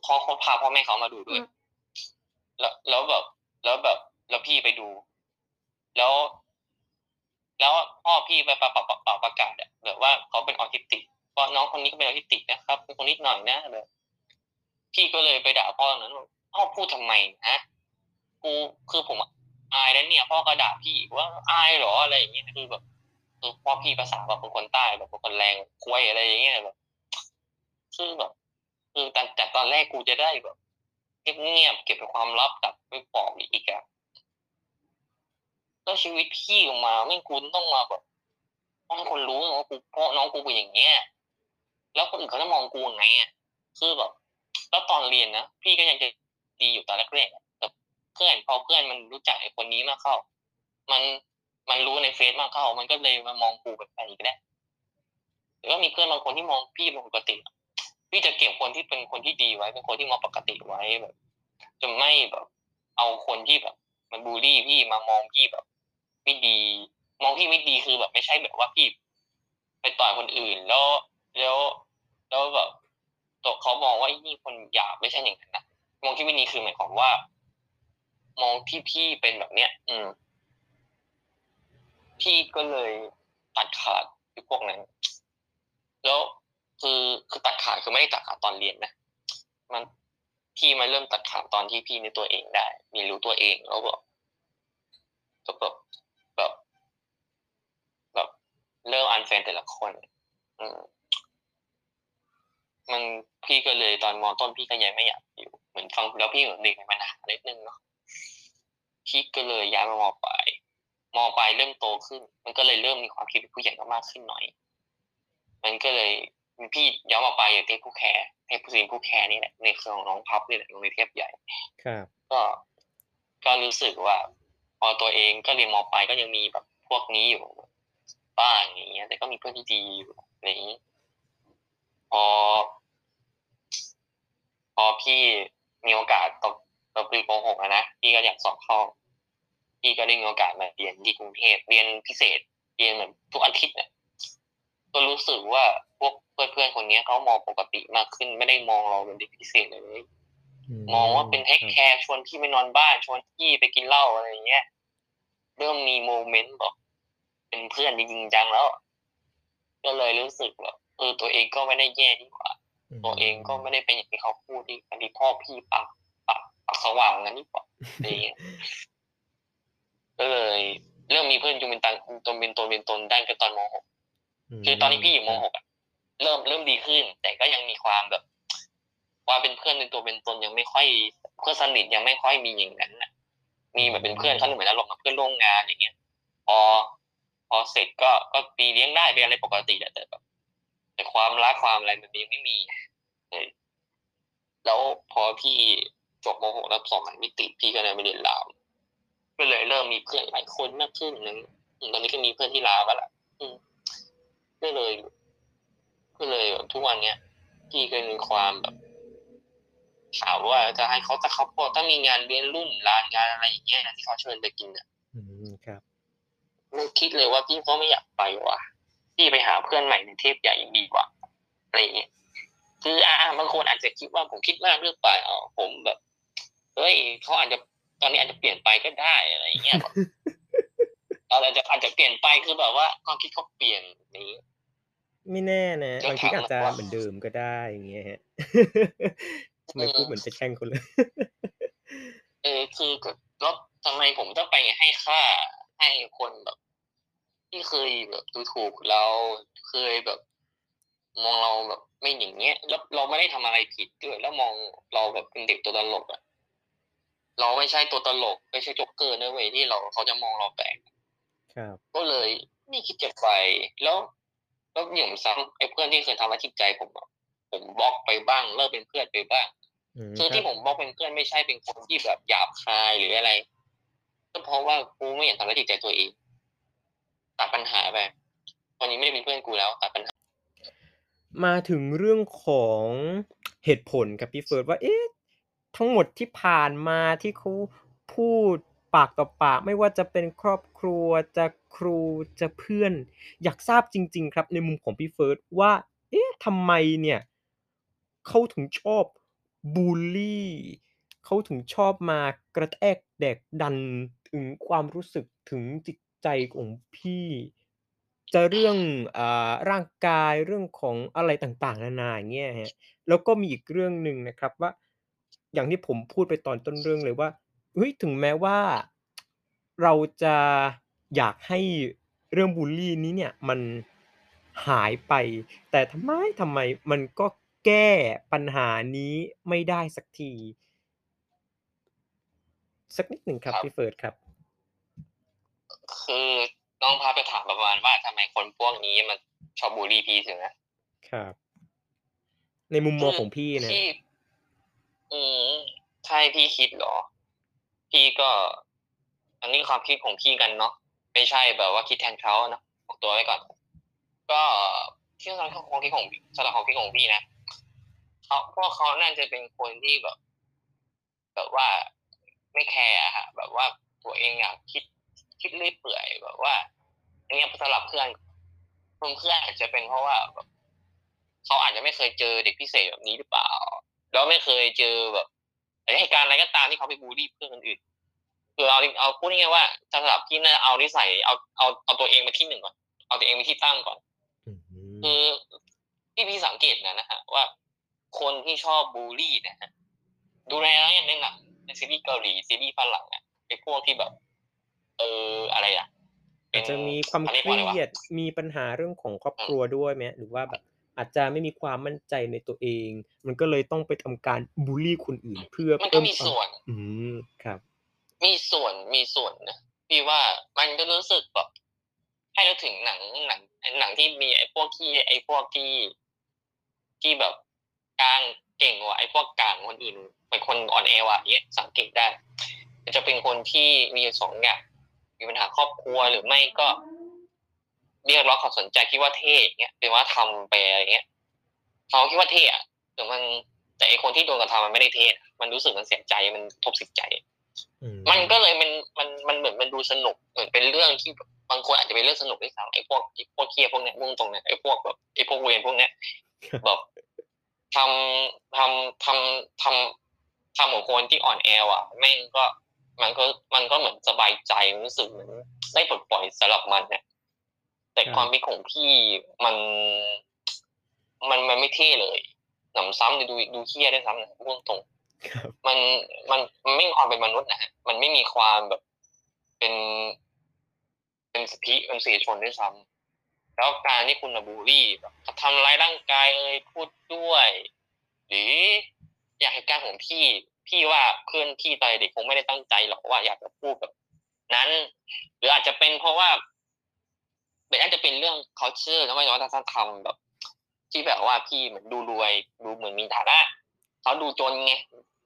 พ่อเขาพาพ่อแม่เขามาดูด้วย แล้วแล้วแบบ แล้วแบบ แล้วพี่ไปดู แล้ว แล้วพ่อพี่ไปประประประประกาศอะแบบว่าเขาเป็นออทิสติกว่าน้องคนนี้ก็เป็นออทิสติกนะครับเป็นคนนิดหน่อยนะแบบพี่ก็เลยไปด่าพ่อตอนนั้นว่าพ่อพูดทำไมนะกูคือผมอายแล้วเนี่ย พ่อก็ด่าพี่อีกว่าอายเหรออะไรอย่างเงี้ยคือแบบคือพ่อพี่ภาษาแบบเป็นคนใต้แบบเป็นคนแรงคุยอะไรอย่างเงี้ยแบบคือแบบ คือแต่แต่ตอนแรกกูจะได้แบบเงียบๆเก็บเป็นความลับกับไม่บอกอีกอะแล้วชีวิตพี่ออกมาไม่คุณต้องมาแบบต้องคนรู้ว่ากูพ่อน้องกูเป็นอย่างเงี้ยแล้วคนอื่นเขาจะมองกูยังไงอะคือแบบแล้วตอนเรียนนะพี่ก็ยังจะดีอยู่ตอนแรกๆแต่เพื่อนพอเพื่อนมันรู้จักไอ้คนนี้มากเข้า มันมันรู้ในเฟซมากเข้า มันก็เลยมามองกูแบบอีกแล้วแต่ก็มีเพื่อนบางคนที่มองพี่เป็นปกติ พี่จะเก็บคนที่เป็นคนที่ดีไว้ เป็นคนที่มองปกติไว้แบบจะไม่แบบ เอาคนที่แบบ มันบูลลี่พี่มามองพี่แบบ ไม่ดี มองพี่ไม่ดีคือแบบไม่ใช่แบบว่าพี่ไปต่อยคนอื่น แล้วแล้วแล้วแบบตัวเขามองว่านี่คนหยาบไม่ใช่อย่างนั้นนะมองที่ไม่ดีคือหมายความว่า มองที่พี่เป็นแบบเนี้ย อืม พี่ก็เลยตัดขาดไอ้พวกนั้น แล้ว คือคือตัดขาดคือไม่ได้ตัดขาดตอนเรียนนะมันพี่มาเริ่มตัดขาดตอนที่พี่ในตัวเองได้ มีรู้ตัวเองแล้วแบบก็แบบแบบแบบเริ่มอันแฟนแต่ละคนอืมมันพี่ก็เลยตอนมอต้นพี่ก็ยังไม่อยากอยู่เหมือนฟังแล้วพี่เหมือนเด็กในปัญหาเล็กนึงเนาะพี่ก็เลยย้ายมามอปลายมอปลายเริ่มโตขึ้น มันก็เลยเริ่มมีความคิดเป็นผู้ใหญ่มากขึ้นหน่อย มันก็เลย พี่ย้อนมาไปลายอย่างเทพผู้แคร์เทพผู้ซีนผู้แคร์นี่แหละในเครือของน้องพับนี่แหละโรงเรียนเทพใหญ่ครับก็ก็รู้สึกว่า พอตัวเองก็เรียนมปลายก็ยังมีแบบพวกนี้อยู่บ้างอย่างเงี้ย แต่ก็มีเพื่อนที่ดีอยู่อะไรอย่างนี้พอ พอพี่มีโอกาสตกตกปีป .6 อะนะพี่ก็อยากสอบเข้าพี่ก็ได้มีโอกาสมาเรียนที่กรุงเทพเรียนพิเศษ เรียนเหมือนทุกอาทิตย์เนี่ยก็รู้สึกว่าพวก เพื่อนๆคนเนี้ยเขามองปกติมากขึ้น ไม่ได้มองเราเป็นเด็กพิเศษเลยมองว่าเป็นเทคแคร์ชวนพี่ไปนอนบ้านชวนพี่ไปกินเหล้าอะไรอย่างเงี้ยเริ่มมีโมเมนต์บอกเป็นเพื่อนจริงๆจังแล้ว ก็เลยรู้สึกว่าเออตัวเองก็ไม่ได้แย่ดีกว่า ตัวเองก็ไม่ได้เป็นอย่างที่เขาพูดที่อันที่พ่อพี่ปากปากปากสว่างงั้นนี่กว่าอะไรอย่างเงี้ยก็เลยเริ่มมีเพื่อนจนเป็นตันจนเป็นตัวเป็นตนได้ก็ตอนม .6 คือตอนนี้พี่อยู่ม .6 อะ เริ่มเริ่มดีขึ้น แต่ก็ยังมีความแบบ ความเป็นเพื่อนเป็นตัวเป็นตนยังไม่ค่อยเพื่อนสนิทยังไม่ค่อยมีอย่างนั้นนะมีแบบเป็นเพื่อนเขาเหมือนอารมณ์กับเพื่อนร่วมงานอย่างเงี้ย พอ พอเสร็จก็ก็ตีเลี้ยงได้เป็นอะไรปกติแหละแต่แบบแต่ความรักความอะไรมันยังไม่มีเลยแล้วพอพี่จบม .6 แล้วสอบมันไม่ติดพี่ก็เลยไม่เรียนรามก็เลยเริ่มมีเพื่อนหลายคนมากขึ้นนึงตอนนี้ก็มีเพื่อนที่ลาวแล้วล่ะก็เลย ก็เลยแบบทุกวันเนี้ยพี่ก็มีความแบบถามว่าจะให้เขาถ้าเขาพอถ้ามีงานเลี้ยงรุ่นร้านงานอะไรอย่างเงี้ยนะที่เขาเชิญไปกินอะอืมครับไม่คิดเลยว่าพี่ก็ไม่อยากไปว่ะพี่ไปหาเพื่อนใหม่ในเทพใหญ่ดีกว่าอะไรอย่างเงี้ยคืออ่าบางคนอาจจะคิดว่าผมคิดมากหรือเปล่าผมแบบเฮ้ยเขาอาจจะตอนนี้อาจจะเปลี่ยนไปก็ได้อะไรอย่างเงี้ยเราอาจจะอาจจะเปลี่ยนไปคือแบบว่าความคิดเขาเปลี่ยนนี้ ไม่แน่นะจะบางทีถามอาจจะว่าเหมือนเดิมก็ได้อย่างเงี้ยฮะทำไมพูดเหมือนไปแช่งคนเลย เออคือก็แล้วทำไมผมต้องไปให้ค่าให้คนแบบ ที่เคยแบบดูถูกเราเคยแบบ มองเราแบบไม่อย่างเงี้ยแล้วเราไม่ได้ทำอะไรผิดด้วย แล้วมองเราแบบเป็นเด็กตัวตลกอะเราไม่ใช่ตัวตลก ไม่ใช่โจ๊กเกอร์นะเว้ยที่เราเขาจะมองเราแปลกครับก็เลยไม่คิดจะไป แล้ว แล้วหย่มซ้ำไอ้เพื่อนที่เคยทำร้ายจิตใจผมอะผมบล็อกไปบ้างเลิกเป็นเพื่อนไปบ้างอืมคือครัที่บผมบล็อกเป็นเพื่อนไม่ใช่เป็นคนที่แบบหยาบคายหรืออะไรก็เพราะว่ากูไม่อยากทำร้ายจิตใจตัวเองตัดปัญหาไปตอนนี้ไม่ได้เป็นเพื่อนกูแล้วตัดปัญหา มาถึงเรื่องของเหตุผลครับพี่เฟิร์สว่า เอ๊ะ ทั้งหมดที่ผ่านมาที่เขาพูด ปากต่อปาก ไม่ว่าจะเป็นครอบครัวจะครูจะเพื่อน อยากทราบจริง ๆ ครับ ในมุมของพี่เฟิร์สว่า เอ๊ะทำไมเนี่ยเขาถึงชอบบุลลี่เขาถึงชอบมากระแทกแดกดันถึงความรู้สึกถึงจิตใจของพี่ จะเรื่องอ่าร่างกายเรื่องของอะไรต่างๆ นานาอย่างเงี้ยครับแล้วก็มีอีกเรื่องหนึ่งนะครับว่า อย่างที่ผมพูดไปตอนต้นเรื่องเลยว่า เฮ้ยถึงแม้ว่า เราจะอยากให้เรื่องบุลลีนี้เนี่ยมันหายไป แต่ทำไมทำไมมันก็แก้ปัญหานี้ไม่ได้สักที สักนิดหนึ่งครับครับ พี่เฟิร์สครับ คือน้องพาไปถามประมาณว่าทำไมคนพวกนี้มันชอบบุลลีพี่ใช่ไหมครับ ในมุมมองของพี่นะ พี่ อืมถ้าให้พี่คิดเหรอ พี่ก็ อันนี้ความคิดของพี่กันเนาะไม่ใช่แบบว่าคิดแทนเขาเนาะออกตัวไว้ก่อน ก็ที่สำหรับความคิดของสำหรับความคิดของพี่นะเขาพวกเขาน่าจะเป็นคนที่แบบ แบบว่าไม่แคร์อะฮะ แบบว่าตัวเองอยากคิดคิดเรื่อยเปื่อยแบบว่าอันนี้สำหรับเพื่อนเพื่อนเพื่อนอาจจะเป็นเพราะว่าแบบเขาอาจจะไม่เคยเจอเด็กพิเศษแบบนี้หรือเปล่า แล้วไม่เคยเจอแบบ เหตุการณ์อะไรก็ตามที่เขาไปบูลลี่เพื่อนคนอื่นคือเอาเอาพูดง่ายๆว่าสำหรับพี่น่าเอานิสัยเอาเอาเอาตัวเองมาที่หนึ่งก่อน เอาตัวเองไปที่ตั้งก่อนอืมคือที่พี่สังเกตนะนะฮะว่า คนที่ชอบบูลลี่เนะฮะดูในในหนังในซีรีส์เกาหลีซีรีส์ฝรั่งอะไอ้พวกที่แบบ เอออะไรอะเป็อานจจะมีความอะเคไรว่าอะไรรีวะยดมีปัญหาเรื่องของครอบครัวด้วยไหมหรือว่าแบบ อาจจะไม่มีความมั่นใจในตัวเอง มันก็เลยต้องไปทำการบุลลีคนอื่น เพื่อมันก็เพิ่มมีความส่วน อืมครับ มีส่วนมีส่วนนะพี่ว่ามันจะรู้สึกแบบให้เราถึงหนังหนังหนังที่มีไอ้พวกที่ไอ้พวกที่ที่แบบกลางเก่งกว่าไอ้พวกกลางคนอื่นเป็นคนอ่อนแอว่ะเนี้ยสังเกตได้จะเป็นคนที่มีสองอย่างมีปัญหาครอบครัวหรือไม่ก็ เรียกร้องความสนใจคิดว่าเท่อย่างเงี้ยเป็นว่าทำไปอะไรเงี้ยเขาคิดว่าเท่อะแต่มันแต่ไอคนที่โดนกระทำมันไม่ได้เท่อะมันรู้สึกมันเสียใจมันทบสิทใจอืมมันก็เลยมันมันมันเหมือนมันดูสนุกเหมือนเป็นเรื่องที่แบบบางคนอาจจะเป็นเรื่องสนุกด้วยซ้ำไอ้พวกไอ้พวกเคียพวกเนี้ยมุ่งตรงเนี้ยไอ้พวกแบบไอ้พวกเวรพวกเนี้ยแบบทำทำทำทำทำของคนที่อ่อนแออะแม่งก็มันก็มันก็เหมือนสบายใจรู้สึกเหมือนได้ปลดปล่อยสำหรับมันเนี่ย แต่ครับความคิดของพี่มันมันมันไม่เท่เลยหนำซ้ำดูดูเคียด้วยซ้ำนะพูดตรงครับมันมันมันไม่มีความเป็นมนุษย์นะฮะมันไม่มีความแบบ เป็น เป็นสิทธิเป็นสิทธิชนด้วยซ้ำแล้วการที่คุณบูลลี่แบบทำร้ายร่างกายเอ่ยพูดด้วย หรืออย่างเหตุการณ์ของพี่พี่ว่าเพื่อนพี่ตอนเด็กคงไม่ได้ตั้งใจหรอกว่าอยากจะพูดแบบ นั้น หรืออาจจะเป็นเพราะว่า เป็นอาจจะเป็นเรื่อง culture แล้วไม่วัฒนธรรมแบบ ที่แบบว่าพี่เหมือนดูรวย ดูเหมือนมีฐานะเขาดูจนไง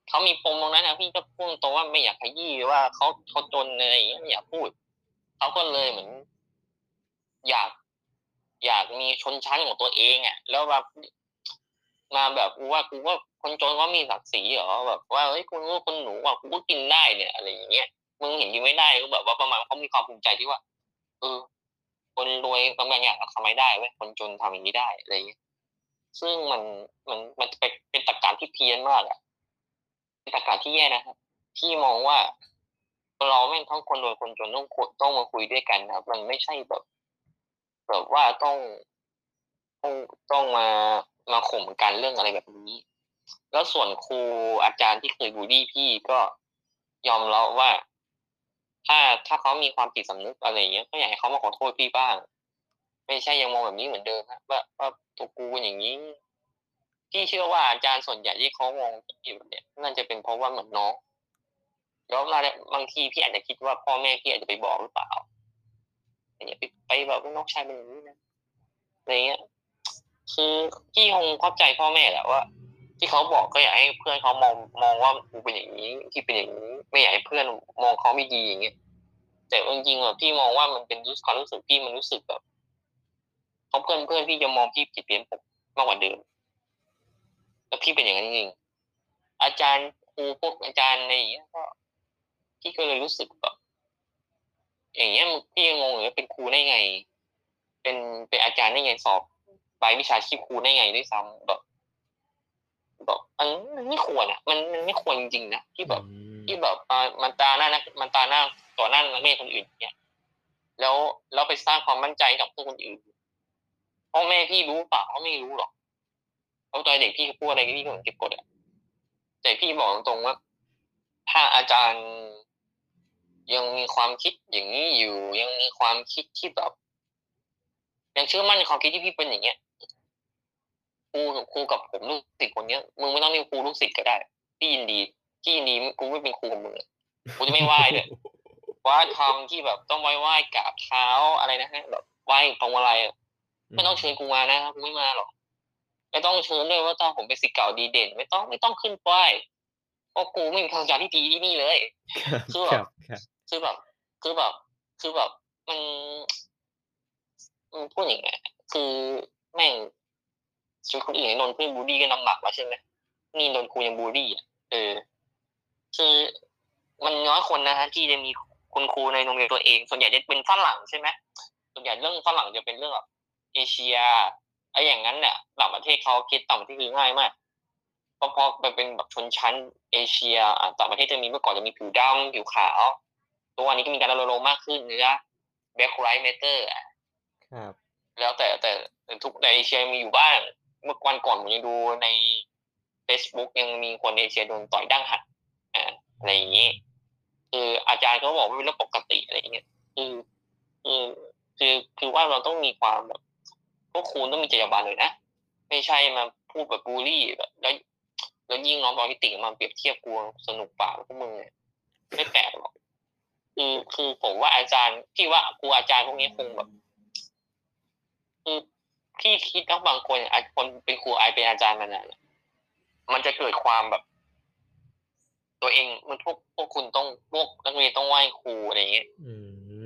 เขามีปมตรงนั้นนะพี่ก็พูดตรงว่าไม่อยากขยี้ว่าเขาเขาจนอะไรอย่างเงี้ยไม่อยากพูดเขาก็เลยเหมือน อยาก อยากมีชนชั้นของตัวเองอะ แล้วแบบมาแบบกูว่ากูว่าคนจนว่ามีศักดิ์ศรีเหรอแบบว่าเฮ้ยคุณว่าคนหนูอะกูก็กินได้เนี่ย อะไรอย่างเงี้ยมึงเห็นกินไม่ได้ก็แบบว่าประมาณเขามีความภูมิใจที่ว่าเออ คนรวยบางอย่างทำไม่ได้เว้ยคนจนทำอย่างนี้ได้อะไรเงี้ยซึ่งมันมันมันเป็นเป็นตรรกะที่เพี้ยนมากอะเป็นตรรกะที่แย่นะครับพี่มองว่าเราแม่งทั้งคนรวยคนจนต้องต้องมาคุยด้วยกันครับ มันไม่ใช่แบบ แบบว่าต้องต้องต้องมามาข่มกันเรื่องอะไรแบบนี้ แล้วส่วนครูอาจารย์ที่เคยบูลลี่พี่ก็ยอมรับว่า ถ้าถ้าเขามีความผิดสำนึกอะไรอย่างเงี้ยก็อยากให้เขามาขอโทษพี่บ้าง ไม่ใช่ยังมองแบบนี้เหมือนเดิมครับว่าว่าตัวกูเป็นอย่างนี้พี่เชื่อว่าอาจารย์ส่วนใหญ่ที่เขามองพี่แบบเนี้ยน่าจะเป็นเพราะว่าเหมือนน้องแล้วมาบางทีพี่อาจจะคิดว่าพ่อแม่พี่อาจจะไปบอกหรือเปล่าอย่างเงี้ยไปไปแบบว่าน้องชายเป็นอย่างนี้นะอะไรเงี้ยคือพี่คงเข้าใจพ่อแม่แหละว่า ที่เขาบอกก็อยากให้เพื่อนเขามองมองว่ากูเป็นอย่างนี้ที่เป็นอย่างนี้ไม่อยากให้เพื่อนมองเขาไม่ดีอย่างเงี้ยแต่จริงๆอะพี่มองว่ามันเป็นรู้ความรู้สึกพี่มันรู้สึกแบบเขาเพื่อนเพื่อนพี่จะมองพี่ผิดเพี้ยนปมากกว่าเดิมแล้วพี่เป็นอย่างนั้นจริงอาจารย์ครูพวกอาจารย์ในอย่างเงี้ยก็พี่ก็เลยรู้สึกแบบอย่างเงี้ยพี่ยังงงเลยเป็นครูได้ไง เป็นเป็นอาจารย์ได้ไงสอบใบวิชาชีพครูได้ไงด้วยซ้ำแบบ แบบมันมันไม่ควรอะ มันมันไม่ควรจริงๆนะที่แบบอืมที่แบบอ่ามันตาหน้านักมันตาหน้าต่อหน้านักเรียนคนอื่นเนี่ยแล้วแล้วไปสร้างความมั่นใจให้กับเพื่อนคนอื่นพ่อแม่พี่รู้เปล่าเขาไม่รู้หรอกเพราะตอนเด็กพี่พูดอะไรพี่ก็เหมือนเก็บกดอะแต่พี่บอกตรงๆว่า ถ้าอาจารย์ยังมีความคิดอย่างนี้อยู่ ยังมีความคิดที่แบบยังเชื่อมั่นในความคิดที่พี่เป็นอย่างเงี้ย ครูครูกับผมลูกศิษย์คนเนี้ยมึงไม่ต้องเรียกครูลูกศิษย์ก็ได้พี่ยินดีพี่ยินดีกูไม่เป็นครูกับมึงอะกูจะไม่ไหว้เลยว่าทำที่แบบต้องไหว้ไหว้กราบเท้าอะไรนะฮะแบบไหว้ตรงอะไรอะไม่ต้องเชิญกูมานะกูไม่มาหรอกไม่ต้องเชิญด้วยว่าต้องผมเป็นศิษย์เก่าดีเด่น ไม่ต้องไม่ต้องขึ้นป้ายเพราะกูไม่มีทางการที่ดีที่นี่เลยคือคแบรับบครับคือแบบคือแบบคือแบบมันมันพูดอย่างไงคือแม่ง ชีวิตคนอื่นโดนเพื่อนบูลลี่กันลำบากแล้วใช่ไหมนี่โดนครูยังบูลลี่อะเออ คือมันน้อยคนนะฮะที่จะมีคุณครูในโรงเรียนตัวเอง ส่วนใหญ่จะเป็นฝรั่งใช่ไหมส่วนใหญ่เรื่องฝรั่งจะเป็นเรื่องแบบเอเชียไอ้อย่างนั้นเนี่ยต่างประเทศเขาคิดต่างประเทศคือง่ายมากเพราะพอไปเป็นแบบชนชั้นเอเชียอะต่างประเทศจะมีเมื่อก่อนจะมีผิวดำผิวขาวตัววันนี้ก็มีการรณรงค์มากขึ้นเนื้อ Black Lives Matter อะครับแล้วแต่แต่แต่ทุกในเอเชียมีอยู่บ้าง เมื่อวันก่อนผมยังดูใน Facebook ยังมีคนเอเชียโดนต่อยดั้งหักอ่าอะไรอย่างนี้ คืออาจารย์เขาบอกว่าเป็นเรื่องปกติอะไรอย่างเงี้ยคือคือคือคือว่าเราต้องมีความแบบพวกคุณต้องมีจรรยาบรรณเลยนะ ไม่ใช่มาพูดแบบบูลลี่แบบแล้วแล้วยิ่งน้องบอลพิติมาเปรียบเทียบกูสนุกเปล่าพวกมึงเนี่ยไม่แปลกหรอกคือคือผมว่าอาจารย์พี่ว่าครูอาจารย์พวกนี้คงแบบคือ พี่คิดว่าบางคนอาจคนเป็นครูไอเป็นอาจารย์มานานอะมันจะเกิดความแบบ ตัวเองมันพวกพวกคุณต้องพวกนักเรียนต้องไหว้ครูอะไรอย่างเงี้ยอื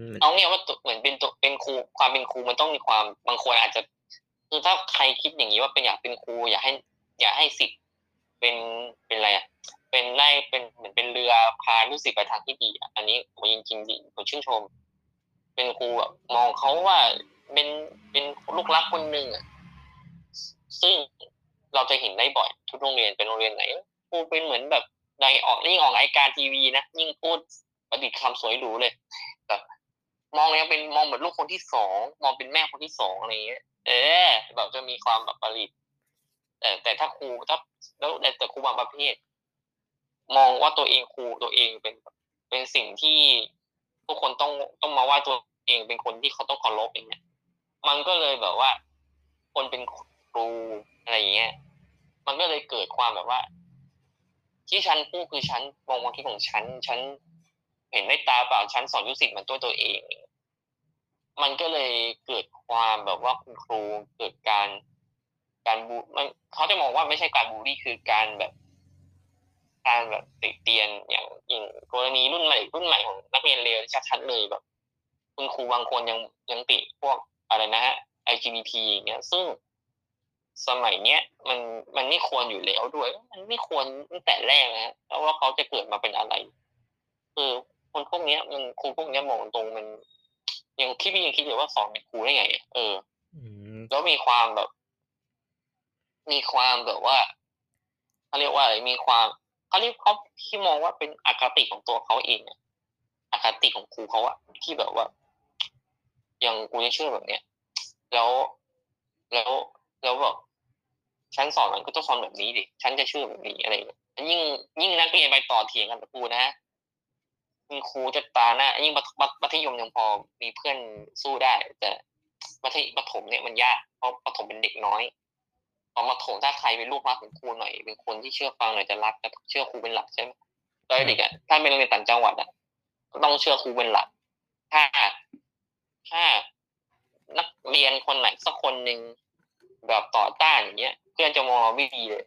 มเอาเนี่ยว่าตัวเหมือนเป็นตัวเป็นครูความเป็นครูมันต้องมีความบางคนอาจจะคือถ้าใครคิดอย่างนี้ว่าเป็นอยากเป็นครู อยากให้ อยากให้สิทธิ์เป็นเป็นอะไรอะเป็นไล่เป็นเหมือนเป็นเรือพาลูกศิษย์ไปทางที่ดีอะอันนี้ผมจริงจริงๆผมชื่นชม เป็นครูแบบมองเขาว่า เป็นเป็นลูกรักคนหนึ่งอะซึ่งเราจะเห็นได้บ่อย ทุกโรงเรียนเป็นโรงเรียนไหนครูเป็นเหมือนแบบในออกยิ่งออกรายการทีวีนะยิ่งพูดประดิษฐ์คำสวยหรูเลยแบบมองยังเป็นมองเหมือนลูกคนที่สองมองเป็นแม่คนที่สองอะไรเงี้ยเออแบบจะมีความแบบประดิษฐ์แต่แต่ถ้าครูถ้าแล้วแต่แต่ครูบางประเภท มองว่าตัวเองครูตัวเองเป็นเป็นสิ่งที่ทุกคนต้องต้องมาว่าตัวเองเป็นคนที่เขาต้องเคารพอย่างเงี้ย มันก็เลยแบบว่า คนเป็นครูอะไรอย่างเงี้ย มันก็เลยเกิดความแบบว่า ที่ฉันพูดคือฉันมองความคิดของฉัน ฉันเห็นด้วยตาเปล่าฉันสอนลูกศิษย์มันตัวตัวเอง มันก็เลยเกิดความแบบว่าคุณครูเกิดการ การบูมันเขาจะมองว่าไม่ใช่การบูลลี่คือการแบบการแบบติเตียนอย่างอย่างกรณีรุ่นใหม่รุ่นใหม่ของนักเรียนเลวชัดๆเลยแบบ คุณครูบางคนยังยังติพวก อะไรนะฮะ LGBT อย่างเงี้ย ซึ่งสมัยเนี้ยมันมันไม่ควรอยู่แล้วด้วย มันไม่ควรตั้งแต่แรกนะฮะแล้วว่าเขาจะเกิดมาเป็นอะไร คือคนพวกเนี้ย มันครูพวกเนี้ยมองตรงมัน ยังคิดพี่ยังคิดอยู่ว่าสอนเป็นครูได้ไงอะเอออืมแล้วมีความแบบ มีความแบบว่าเขาเรียกว่าอะไรมีความเขาเรียกเขาที่มองว่าเป็นอคติของตัวเขาเองอะอคติของครูเขาอะที่แบบว่า อย่างกูจะเชื่อแบบเนี้ยแล้วแล้วแล้วแบบฉันสอนมันก็ต้องสอนแบบนี้ดิฉันจะเชื่อแบบนี้อะไรยิ่งยิ่งนักเรียนไปต่อเถียงกันกับครูนะคุณครูจะตาหน้ายิ่งมัธมัธมัธยมยังพอมีเพื่อนสู้ได้ แต่มัธยมัธยมเนี่ยมันยากเพราะประถมเป็นเด็กน้อยตอนมัธยมถ้าใครเป็นลูกรักของครูหน่อย เป็นคนที่เชื่อฟังหน่อยจะรักจะเชื่อครูเป็นหลักใช่ไหมตอนเด็กอะถ้าเป็นโรงเรียนต่างจังหวัดอะก็ต้องเชื่อครูเป็นหลัก ถ้า ถ้านักเรียนคนไหนสักคนหนึ่งแบบต่อต้านอย่างเงี้ย เพื่อนจะมองเราไม่ดีเลย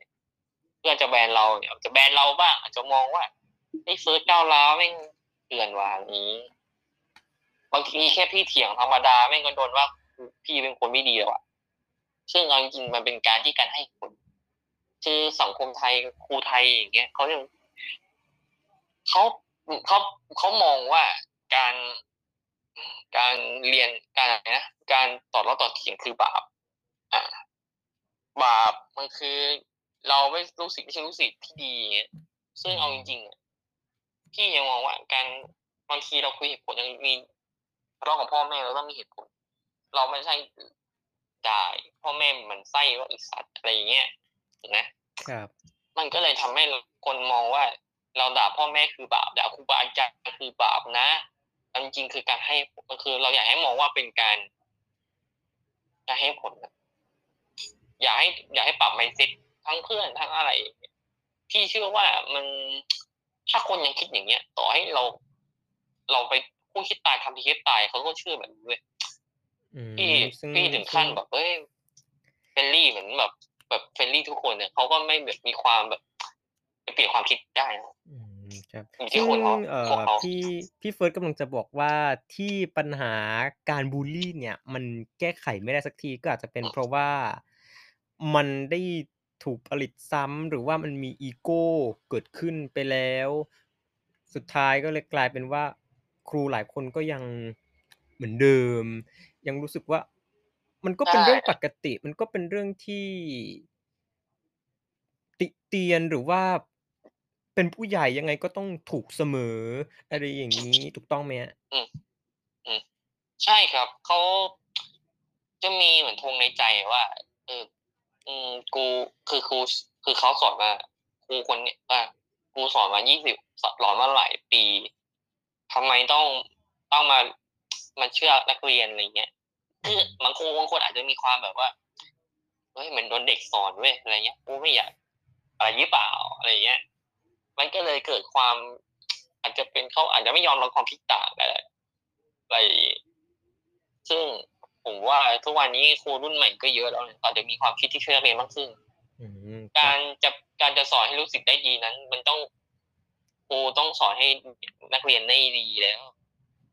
เพื่อนจะแบนเราเนี่ยจะแบนเราบ้าง อาจจะมองว่าไอ้เฟิร์สก้าวร้าวแม่งเตือนว่างนี้ บางทีแค่พี่เถียงธรรมดาแม่งก็โดนว่าพี่เป็นคนไม่ดีแล้วอะซึ่งเอาจริงๆมันเป็นการที่การให้ผลคือสังคมไทยครูไทยอย่างเงี้ยเขายังเขาเขาเขามองว่าการการเรียนการอะไรนะ การต่อรอดต่อเถียงคือบาปอ่าบาปมันคือ เราไม่รู้สึกไม่ใช่รู้สึกที่ดีอย่างเงี้ยซึ่งเอาจริงๆอะพี่ยังมองว่าการบางทีเราคุยเหตุผลยังมีทะเลาะกับพ่อแม่เราต้องมีเหตุผล เราไม่ใช่ด่าพ่อแม่เหมันไส้ว่าอีสัตว์อะไรอย่างเงี้ยถูกไหมครับ มันก็เลยทำให้คนมองว่า เราด่าพ่อแม่คือบาปด่าครูบาอาจารย์คือบาปนะแต่จริงๆคือการให้มันคือเราอยากให้มองว่าเป็นการ การให้ผลนะอยากให้ อยากให้ปรับไมเซ็ตทั้งเพื่อนทั้งอะไรพี่เชื่อว่ามันถ้าคนยังคิดอย่างเงี้ย ต่อให้เรา เราไปพูดคิดตายทำทีคิดตายเขาก็เชื่อแบบนี้เว้ยอืมพี่ซึ่งพี่ถึงขั้นแบบเฮ้ยเฟรนลี่เหมือนแบบ แบบเฟรนลี่ทุกคนเนี่ยเขาก็ไม่แบบมีความแบบไปเปลี่ยนความคิดได้นะอืม ครับอยู่ที่ซึ่งคนเขาเอ่พวกอเขาพี่พี่เฟิร์สกำลังจะบอกว่าที่ปัญหาการบูลลีเนี่ย มันแก้ไขไม่ได้สักทีก็อาจจะเป็นเพราะว่ามันได้ถูกผลิตซ้ำหรือว่ามันมีอีโกเกิดขึ้นไปแล้ว สุดท้ายก็เลยกลายเป็นว่า ครูหลายคนก็ยังเหมือนเดิม ยังรู้สึกว่า มันก็เป็นใช่เรื่องปกติ มันก็เป็นเรื่องที่ติเตียนหรือว่า เป็นผู้ใหญ่ยังไงก็ต้องถูกเสมอ อะไรอย่างงี้ถูกต้องไหมครับ?อืมอืมใช่ครับเขาจะมีเหมือนธงในใจว่า เออ อืมกูคือครูคือเขาสอนมาครูคนเนี้ยอาครูสอนมา20สสอนมาหลายปีทำไมต้องต้องมามาเชื่อนักเรียนอะไรเงี้ยคือบางครูบางคนอาจจะมีความแบบว่าเฮ้ยเหมือนโดนเด็กสอนเว้ยอะไรเงี้ยกูไม่อยากอะไรหรือเปล่าอะไรเงี้ย มันก็เลยเกิดความ อาจจะเป็นเขาอาจจะไม่ยอมรับความคิดต่างก็ได้อะไรอย่างงี้ซึ่งผมว่าทุกวันนี้ครูรุ่นใหม่ก็เยอะแล้วนะอาจจะมีความคิดที่ช่วยนักเรียนมากขึ้นอืมคการับจะการจะสอนให้รู้สึกได้ดีนั้น มันต้องครูต้องสอนให้นักเรียนได้ดีแล้ว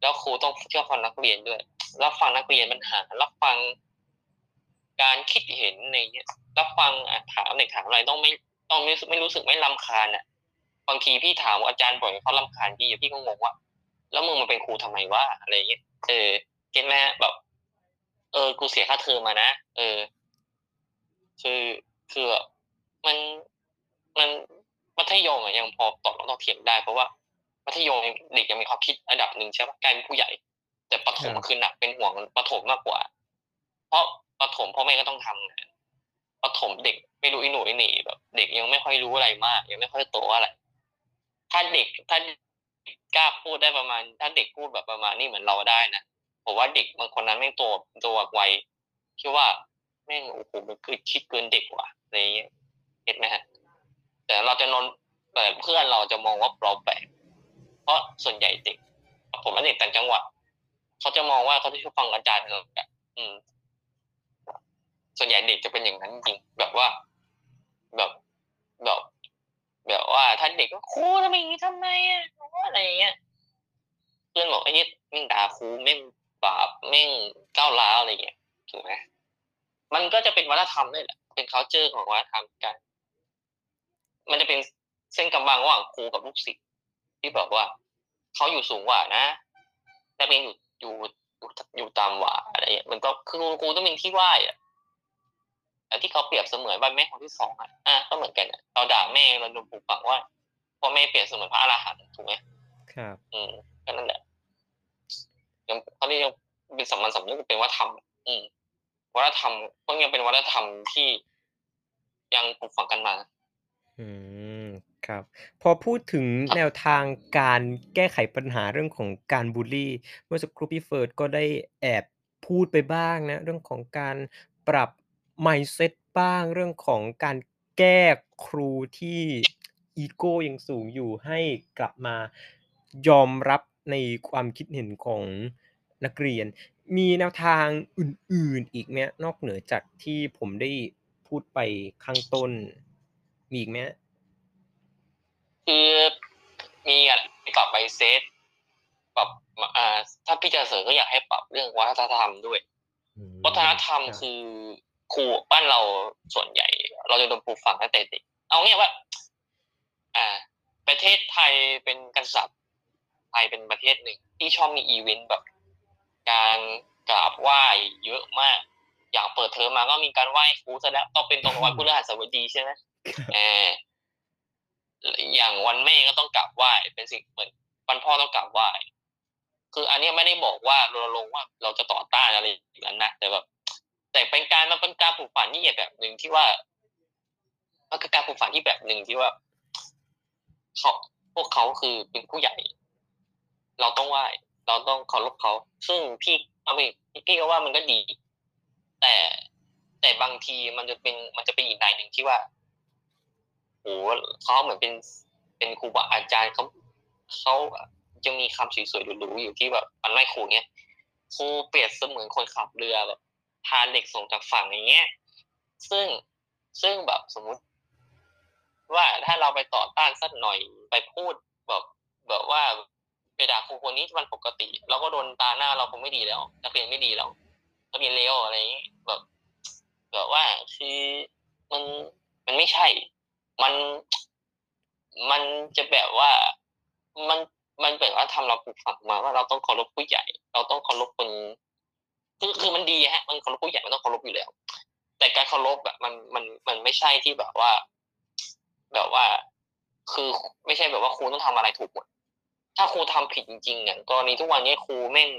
แล้วครูต้องเชื่อฟังนักเรียนด้วยรับฟังนักเรียนปัญหารับฟัง การคิดเห็นอะไรเงี้ยรับฟังอะถามเด็กถามอะไรต้องไม่ต้องไม่ไม่รู้สึกไม่รำคาญอะ บางทีพี่ถามอาจารย์บ่อยเขารำคาญพี่อะพี่ก็งงว่า แล้วมึงมาเป็นครูทำไมวะอะไรอย่างเงี้ยเออเก็ตไหมครับ?แบบ เออ กูเสียค่าเทอมมานะเออ คือคือแบบมันมันมัธยมอะยังพอตอบโต้เถียงได้เพราะว่ามัธยมเด็กยังมีความคิดระดับหนึ่งใช่เปล่ากลายเป็นผู้ใหญ่ แต่ประถครัมบคือหนักเป็นห่วงประถมมากกว่า เพราะประถมพ่อแม่ก็ต้องทำงานประถมเด็กไม่รู้อีโหน่อีเหน่แบบ เด็กยังไม่ค่อยรู้อะไรมาก ยังไม่ค่อยโตเท่าไร ถ้าเด็กถ้ากล้าพูดได้ประมาณ ถ้าเด็กพูดแบบประมาณนี้เหมือนเราได้นะผมว่าเด็กบางคนนั้นแม่งโตตแบบไวที่ว่าแม่งโอ้โฮมันคือคิดเกินเด็กว่ะอะไรเงี้ยเก็ตไหมครับ?แต่เราจะนอนแต่เพื่อนเราจะมองว่าเราแปลกเพราะส่วนใหญ่เด็กผมว่าเด็กต่างจังหวัดเขาจะมองว่าเขาจะเชื่ฟังอาจารย์เราอะอืม ส่วนใหญ่เด็กจะเป็นอย่างนั้นจริง ๆ แบบว่า แบบ แบบ แบบว่าถ้าเด็กก็"ครูทำไมอย่างงี้ทำไมอะ?"อะไรอย่างเงี้ยเพื่อนบอก"ไอ้เหี้ยแม่งด่าครูแม่งบาปแม่งก้าวร้าว"อะไรอย่างเงี้ยถูกไหม?มันก็จะเป็นวัฒนธรรมด้วยแหละเป็น culture ของวัฒนธรรมการมันจะเป็นเส้นกำบังระหว่างครูกับลูกศิษย์ที่แบบว่าเขาอยู่สูงกว่านะนักเรียนอยู่อยู่อยู่ตอยู่ต่ำกว่าอะไรเงี้ยมันก็คือครูต้องเป็นที่ไหว้อะแต่ที่เขาเปรียบเสมือนว่าแม่คนที่2อะอาก็เหมือนกันเราด่าแม่เราโดนปลูกฝังว่า พ่อแม่เปรียบเสมือนพระอรหันต์ถูกไหม?ครับ อืมก็นั่นแหละยังเขาเรียกว่าเป็นสามัญสำนึกเป็นวัฒนธรรม อืมวัฒนธรรมก็ยังเป็นวัฒนธรรมที่ยังปลูกฝังกันมา อืมครับ พอพูดถึงครับแนวทางการแก้ไขปัญหาเรื่องของการบุลลีเมื่อสักครู่พี่เฟิร์สก็ได้แอบพูดไปบ้างนะ เรื่องของการปรับ mindset บ้างเรื่องของการแก้ครูที่ อีโกยังสูงอยู่ให้กลับมายอมรับในความคิดเห็นของนักเรียน มีแนวทางอื่นๆอีกไหมครับ?นอกเหนือจากที่ผมได้พูดไปข้างต้น มีอีกไหมครับ?คือมีอะปรับ mindset ปรับมอ่าถ้าพี่จะเสริมก็อยากให้ปรับเรื่องวัฒนธรรมด้วยอืมวัฒนธรรมครับคือครูบ้านเราส่วนใหญ่ เราจะโดนปลูกฝังตั้งแต่เด็กเอาเงี้ยว่า อ่า ประเทศไทยเป็นกษัตริย์ไทยเป็นประเทศหนึ่ง ที่ชอบมีอีเวนต์แบบ การกราบไหว้เยอะมาก อย่างเปิดเทอมมาก็มีการไหว้ครูซะแล้วต้องเป็นตรงวันพฤหัสบดีใช่ไหมเอออย่างวันแม่ก็ต้องกราบไหว้เป็นสิ่งเหมือนวันพ่อต้องกราบไหว้คืออันนี้ไม่ได้บอกว่าเราลงว่าเราจะต่อต้านอะไรอย่างนั้นนะแต่แบบแต่เป็นการมันเป็นการปลูกฝังที่แบบหนึ่งที่ว่ามันคือการปลูกฝังที่แบบหนึ่งที่ว่า เขาพวกเขาคือเป็นผู้ใหญ่ เราต้องไหว้เราต้องเคารพเขา ซึ่งพี่เอาไปพี่ก็ว่ามันก็ดี แต่แต่บางทีมันจะเป็นมันจะเป็นอีกนายหนึ่งที่ว่าโอ้เขาเหมือนเป็นเป็นครูบาอาจารย์เขาเขาจะมีคำสวยๆหรูๆอยู่ที่แบบมันไม่ครูเนี้ยครูเปรียบเสมือนคนขับเรือแบบพาเด็กส่งจากฝั่งอย่างเงี้ย ซึ่งซึ่งแบบสมมุติ ว่าถ้าเราไปต่อต้านสักหน่อยไปพูดแบบแบบว่าไปด่าครูคนนี้มันปกติ เราก็โดนตาหน้าเราคงไม่ดีแล้วนักเรียนไม่ดีแล้วนักเรียนเลวอะไรอย่างนี้แบบแบบว่าคือมันมันไม่ใช่ มันมันจะแบบว่ามันมันแบบว่าทำเราปลูกฝังมาว่าเราต้องเคารพผู้ใหญ่ เราต้องเคารพคนคือคือมันดีฮะ มันเคารพผู้ใหญ่มันต้องเคารพอยู่แล้ว แต่การเคารพแบบมันมันมันไม่ใช่ที่แบบว่า แบบว่า คือไม่ใช่แบบว่าครูต้องทำอะไรถูกหมด ถ้าครูทำผิดจริงๆอย่างกรณีทุกวันนี้ครูแม่ง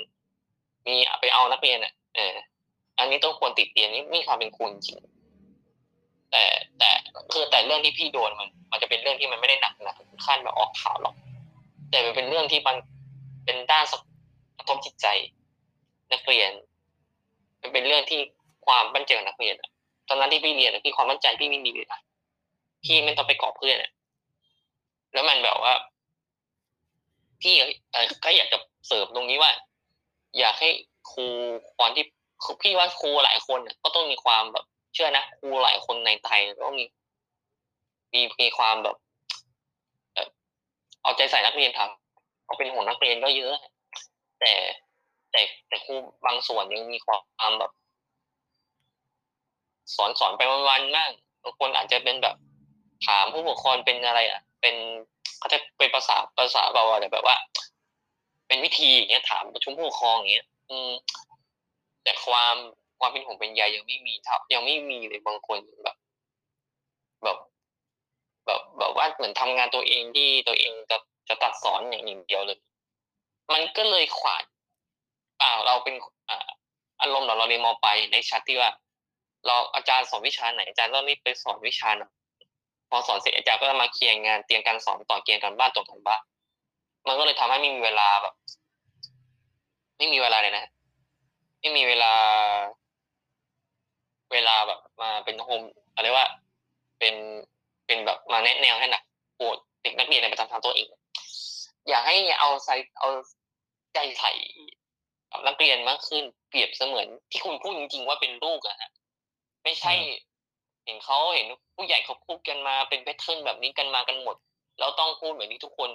มีไปเอานักเรียนอะเออ อันนี้ต้องควรติดเตียนนี่มีความเป็นครูจริงแต่แต่คือแต่เรื่องที่พี่โดนมัน มันจะเป็นเรื่องที่มันไม่ได้หนักหนาขั้นแบบออกข่าวหรอก แต่มันเป็นเรื่องที่มันเป็นด้านกระทบจิตใจ นักเรียน มันเป็นเรื่องที่ความมั่นใจของนักเรียนตอนนั้นที่พี่เรียนพี่ความมั่นใจพี่ไม่มีเลย พี่ไม่ต้องไปกอบเพื่อนแล้วมันแบบว่า พี่ก็อยากจะเสริมตรงนี้ว่า อยากให้ครูควรที่พี่ว่าครูหลายคนก็ต้องมีความแบบ เชื่อนะครูหลายคนในไทยก็มีมีมีความแบบเอาใจใส่นักเรียนทำเอาเป็นห่วงนักเรียนก็เยอะ แต่แต่แต่ครูบางส่วนยังมีความแบบ สอนสอนไปวันๆมากบางคนอาจจะเป็นแบบ ถามผู้ปกครองเป็นอะไรอะ เป็นเขาจะเป็นภาษาภาษาเราอะไรแบบว่า เป็นวิธีอย่างเงี้ยถามประชุมผู้ปกครองอย่างเงี้ย อืม แต่ความความเป็นห่วงเป็นใยยังไม่มีเท่ายังไม่มีเลยบางคนแบบ แบบแบบแบบว่าเหมือนทำงานตัวเองที่ตัวเองจะจะตัดสอนอย่างหนึ่งเดียวเลย มันก็เลยขวาดอ่า เราเป็นอ่าอารมณ์เราเราเรียนมปลายในชัดที่ว่า เราอาจารย์สอนวิชาไหนอาจารย์ต้องรีบไปสอนวิชานั้น พอสอนเสร็จอาจารย์ก็จะมาเคลียร์งานเตรียมการสอนต่อเกียร์การบ้านตรงกันบ้านมันก็เลยทำให้ไม่มีเวลาแบบ ไม่มีเวลาเลยนะไม่มีเวลา เวลาแบบ มาเป็นโฮมอะไรว่า เป็นเป็นแบบมาแนะแนวให้หนักปวดเด็กนักเรียนในประจำทางตัวเอง อยากให้เอาใส่เอาใจใส่กับนักเรียนมากขึ้น เปรียบเสมือนที่คุณพูดจริงๆว่าเป็นลูกอะฮะไม่ใช่ เห็นเขาเห็นผู้ใหญ่เขาพูดกันมาเป็นแพทเทิร์นแบบนี้กันมากันหมดแล้วต้องพูดเหมือนนี้ทุกคน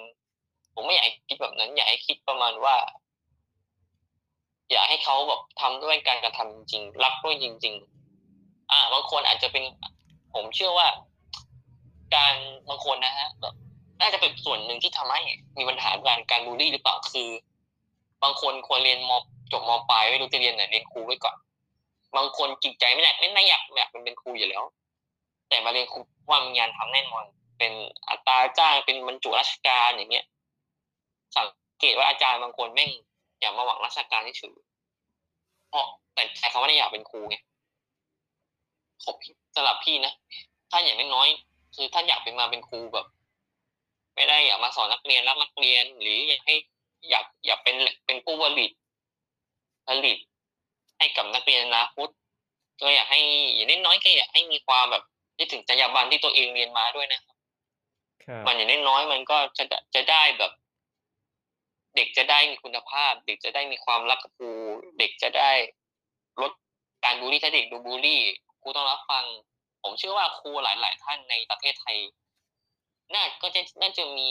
ผมไม่อยากคิดแบบนั้น อยากให้คิดประมาณว่า อยากให้เขาแบบทำด้วยการกระทำจริงรักด้วยจริง ๆ อ่า บางคนอาจจะเป็น ผมเชื่อว่า การบางคนนะฮะแบบน่าจะเป็นส่วนหนึ่งที่ทำให้มีปัญหาการการบูลลี่หรือเปล่าคือ บางคนควรเรียนมจบมปลายไม่รู้จะเรียนไหนเรียนครูไว้ก่อน บางคนจิตใจไม่อยากไม่ไม่อยากอยากเป็นเป็นครูอยู่แล้ว แต่มาเรียนครูว่ามีงานทำแน่นอน เป็นอัตราจ้างเป็นบรรจุราชการอย่างเงี้ย สังเกตว่าอาจารย์บางคนแม่งอยากมาหวังราชการที่ถือเพราะแต่ใครเขาไม่ได้อยากเป็นครูไงขบสำหรับพี่นะถ้าอย่างน้อยคือท่านอยากเป็นมาเป็นครูแบบ ไม่ได้อยากมาสอนนักเรียนรักนักเรียน หรืออยากให้อยากอยากเป็นเป็นผู้ผลิตผลิตให้กับนักเรียนอนาคตก็อยากให้อย่างน้อยก็อยากให้มีความแบบ นึกถึงจรรยาบรรณที่ตัวเองเรียนมาด้วยนะครับมันอย่างน้อยมันก็จะจะได้แบบ เด็กจะได้มีคุณภาพ เด็กจะได้มีความรักกับครูเด็กจะได้ลดการบูลลี่ถ้าเด็กดูบูลลี่ครูต้องรับฟัง ผมเชื่อว่าครูหลาย ๆ ท่านในประเทศไทย น่าก็จะน่าจะมี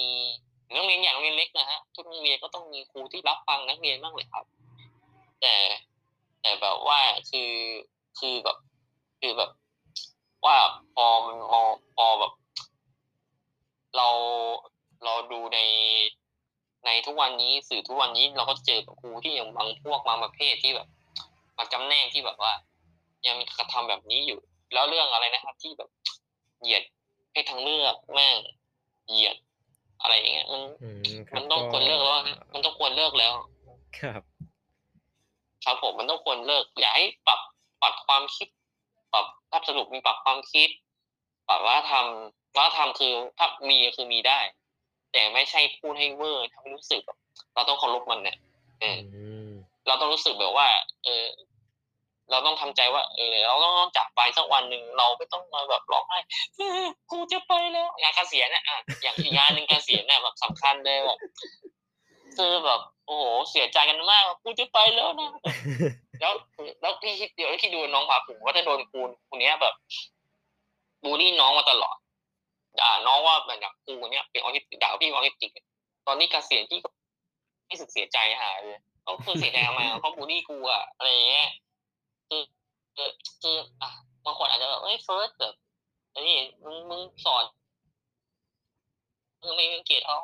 โรงเรียนอย่างโรงเรียนเล็กนะฮะทุกโรงเรียนก็ต้องมีครูที่รับฟังนักเรียนบ้างเลยครับ แต่แต่แบบว่าคือคือแบบ คือแบบ ว่าพอมันมอพอแบบ เราเราดูในในทุกวันนี้สื่อทุกวันนี้เราก็เจอกับครูที่ยังบางพวกบางประเภทที่แบบ มาจำแนกที่แบบว่า ยังมีกระทำแบบนี้อยู่ แล้วเรื่องอะไรนะครับ ที่แบบเหยียดเพศทางเลือกแม่งเหยียดอะไรอย่างเงี้ยมันอืมครัมับนต้องก็ควรเลิกแล้วอะครับมันต้องควรเลิกแล้ว ครับ ครับผมมันต้องควรเลิกอย่าให้ปรับปรับความคิด ปรับถ้าสรุปมีปรับความคิด ปรับวัฒนธรรมวัฒนธรรมคือถ้ามีคือมีได้ แต่ไม่ใช่พูดให้เวอร์ทำให้รู้สึกแบบเราต้องเคารพมันเนี่ยเออือมเราต้องรู้สึกแบบว่า เออ เราต้องทำใจว่า เออ เราต้องจากไปสักวันหนึ่งเราไม่ต้องมาแบบร้องไห้เออกูจะไปแล้วงานเกษียณน่ะอะอย่างอีกงานหนึ่งเกษียณน่ะแบบสำคัญเลยแบบคือแบบ โอ้โฮเสียใจกันมากกูจะไปแล้วนะแล้วแล้วพี่คิดเดี๋ยวคิดดูน้องผาภูมิว่าถ้าโดนครูคนเนี้ยแบบบุลลีน้องมาตลอดด่าน้องว่าเหมือนกับครูเนี้ยเป็นออทิสติกด่าวพี่ออทิสติกตอนนี้เกษียณพี่ก็รู้สึกเสียใจหาเลยก็คือเสียใจมอะเขาบุลลีกูอะอะไรเงี้ยคือคือออะบางคนอาจจะแบบเฮ้ยเฟิร์สแบบนี่มึงมึงสอนมึงไม่เกียจเขา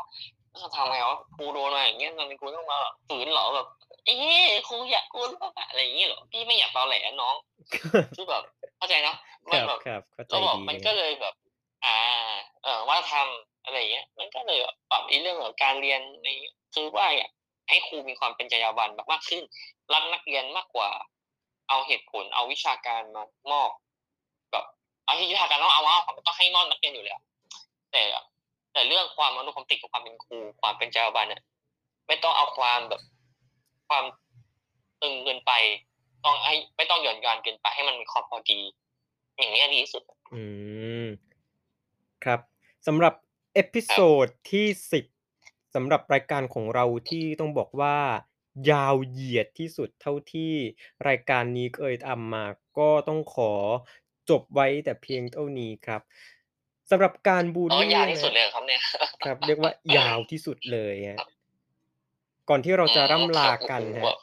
จะทำไงวะครูโดนมาอย่างเงี้ยทำไมกูต้องมาฝืนเหรอแบบ เอ๊ะครูอยากกูรู้อะอะไรอย่างงี้เหรอพี่ไม่อยากตอแหลน้องคือแบบเข้าใจเนาะคมันรับแบบครับเข้าใจแล้วแบบดีมันเลยก็เลยแบบ อ่า เอ่อวัฒนธรรมอะไรอย่างเงี้ย มันก็เลยแบบปรับไอ้เรื่องของการเรียนในคือว่าอยากให้ครูมีความเป็นจรรยาบรรณแบบมากขึ้นรักนักเรียนมากกว่า เอาเหตุผลเอาวิชาการมามอบแบบเอาวิชาการต้องเอาเอามันต้องให้มอบนักเรียนอยู่แล้วแต่ แต่เรื่องความอนุคมติดกับความเป็นครูความเป็นจรรยาบรรณอะไม่ต้องเอาความแบบความตึงเกินไป ต้องให้ไม่ต้องหย่อนยานเกินไปให้มันมีความพอดี อย่างเงี้ยดีที่สุด อืม ครับสำหรับ episode ที่10สำหรับรายการของเราที่ต้องบอกว่า ยาวเหยียดที่สุดเท่าที่รายการนี้เคยทำมา ก็ต้องขอจบไว้แต่เพียงเท่านี้ครับ สำหรับการบุลอ๋อลียาวที่นะสุดเลยเหรอครับเนี่ย?ครับ เรียกว่ายาวที่สุดเลยครับก่อนที่เราอืจะมร่ำคลารับโอ้กันโฮคแบรับบ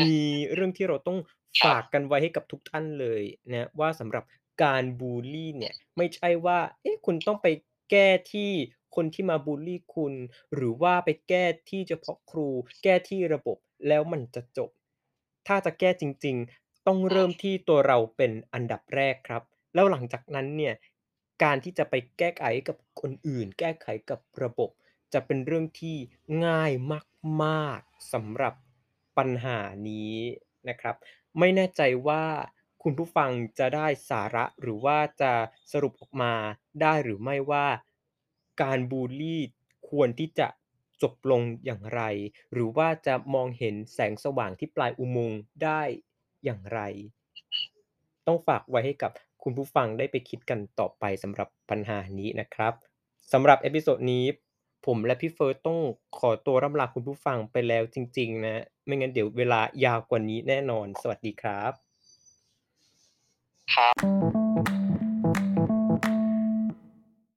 มีเรื่องที่เราต้องคฝรับากกันไว้ให้กับทุกท่านเลยนะว่าสำหรับการบุลลีเนี่ย ไม่ใช่ว่า เอ๊ะคุณต้องไปแก้ที่คนที่มาบุลลีคุณ หรือว่าไปแก้ที่เฉพาะครู แก้ที่ระบบแล้วมันจะจบ ถ้าจะแก้จริง ๆ ต้องอืเริ่มมที่ตัวเราเป็นอันดับแรกครับ แล้วหลังจากนั้นเนี่ย การที่จะไปแก้ไขกับคนอื่น แก้ไขกับระบบ จะเป็นเรื่องที่ง่ายมากๆสำหรับปัญหานี้นะครับ ไม่แน่ใจว่าคุณผู้ฟังจะได้สาระหรือว่าจะสรุปออกมาได้หรือไม่ว่าการบุลลี่ควรที่จะจบลงอย่างไร หรือว่าจะมองเห็นแสงสว่างที่ปลายอุโมงค์ได้อย่างไร ต้องฝากไว้ให้กับ คุณผู้ฟังได้ไปคิดกันต่อไปสำหรับปัญหานี้นะครับสำหรับ episode นี้ผมและพี่เฟิร์สต้องขอตัวร่ำลาคุณผู้ฟังไปแล้วจริง ๆ นะ ไม่งั้นเดี๋ยวเวลายาวกว่านี้แน่นอน สวัสดีครับ ครับ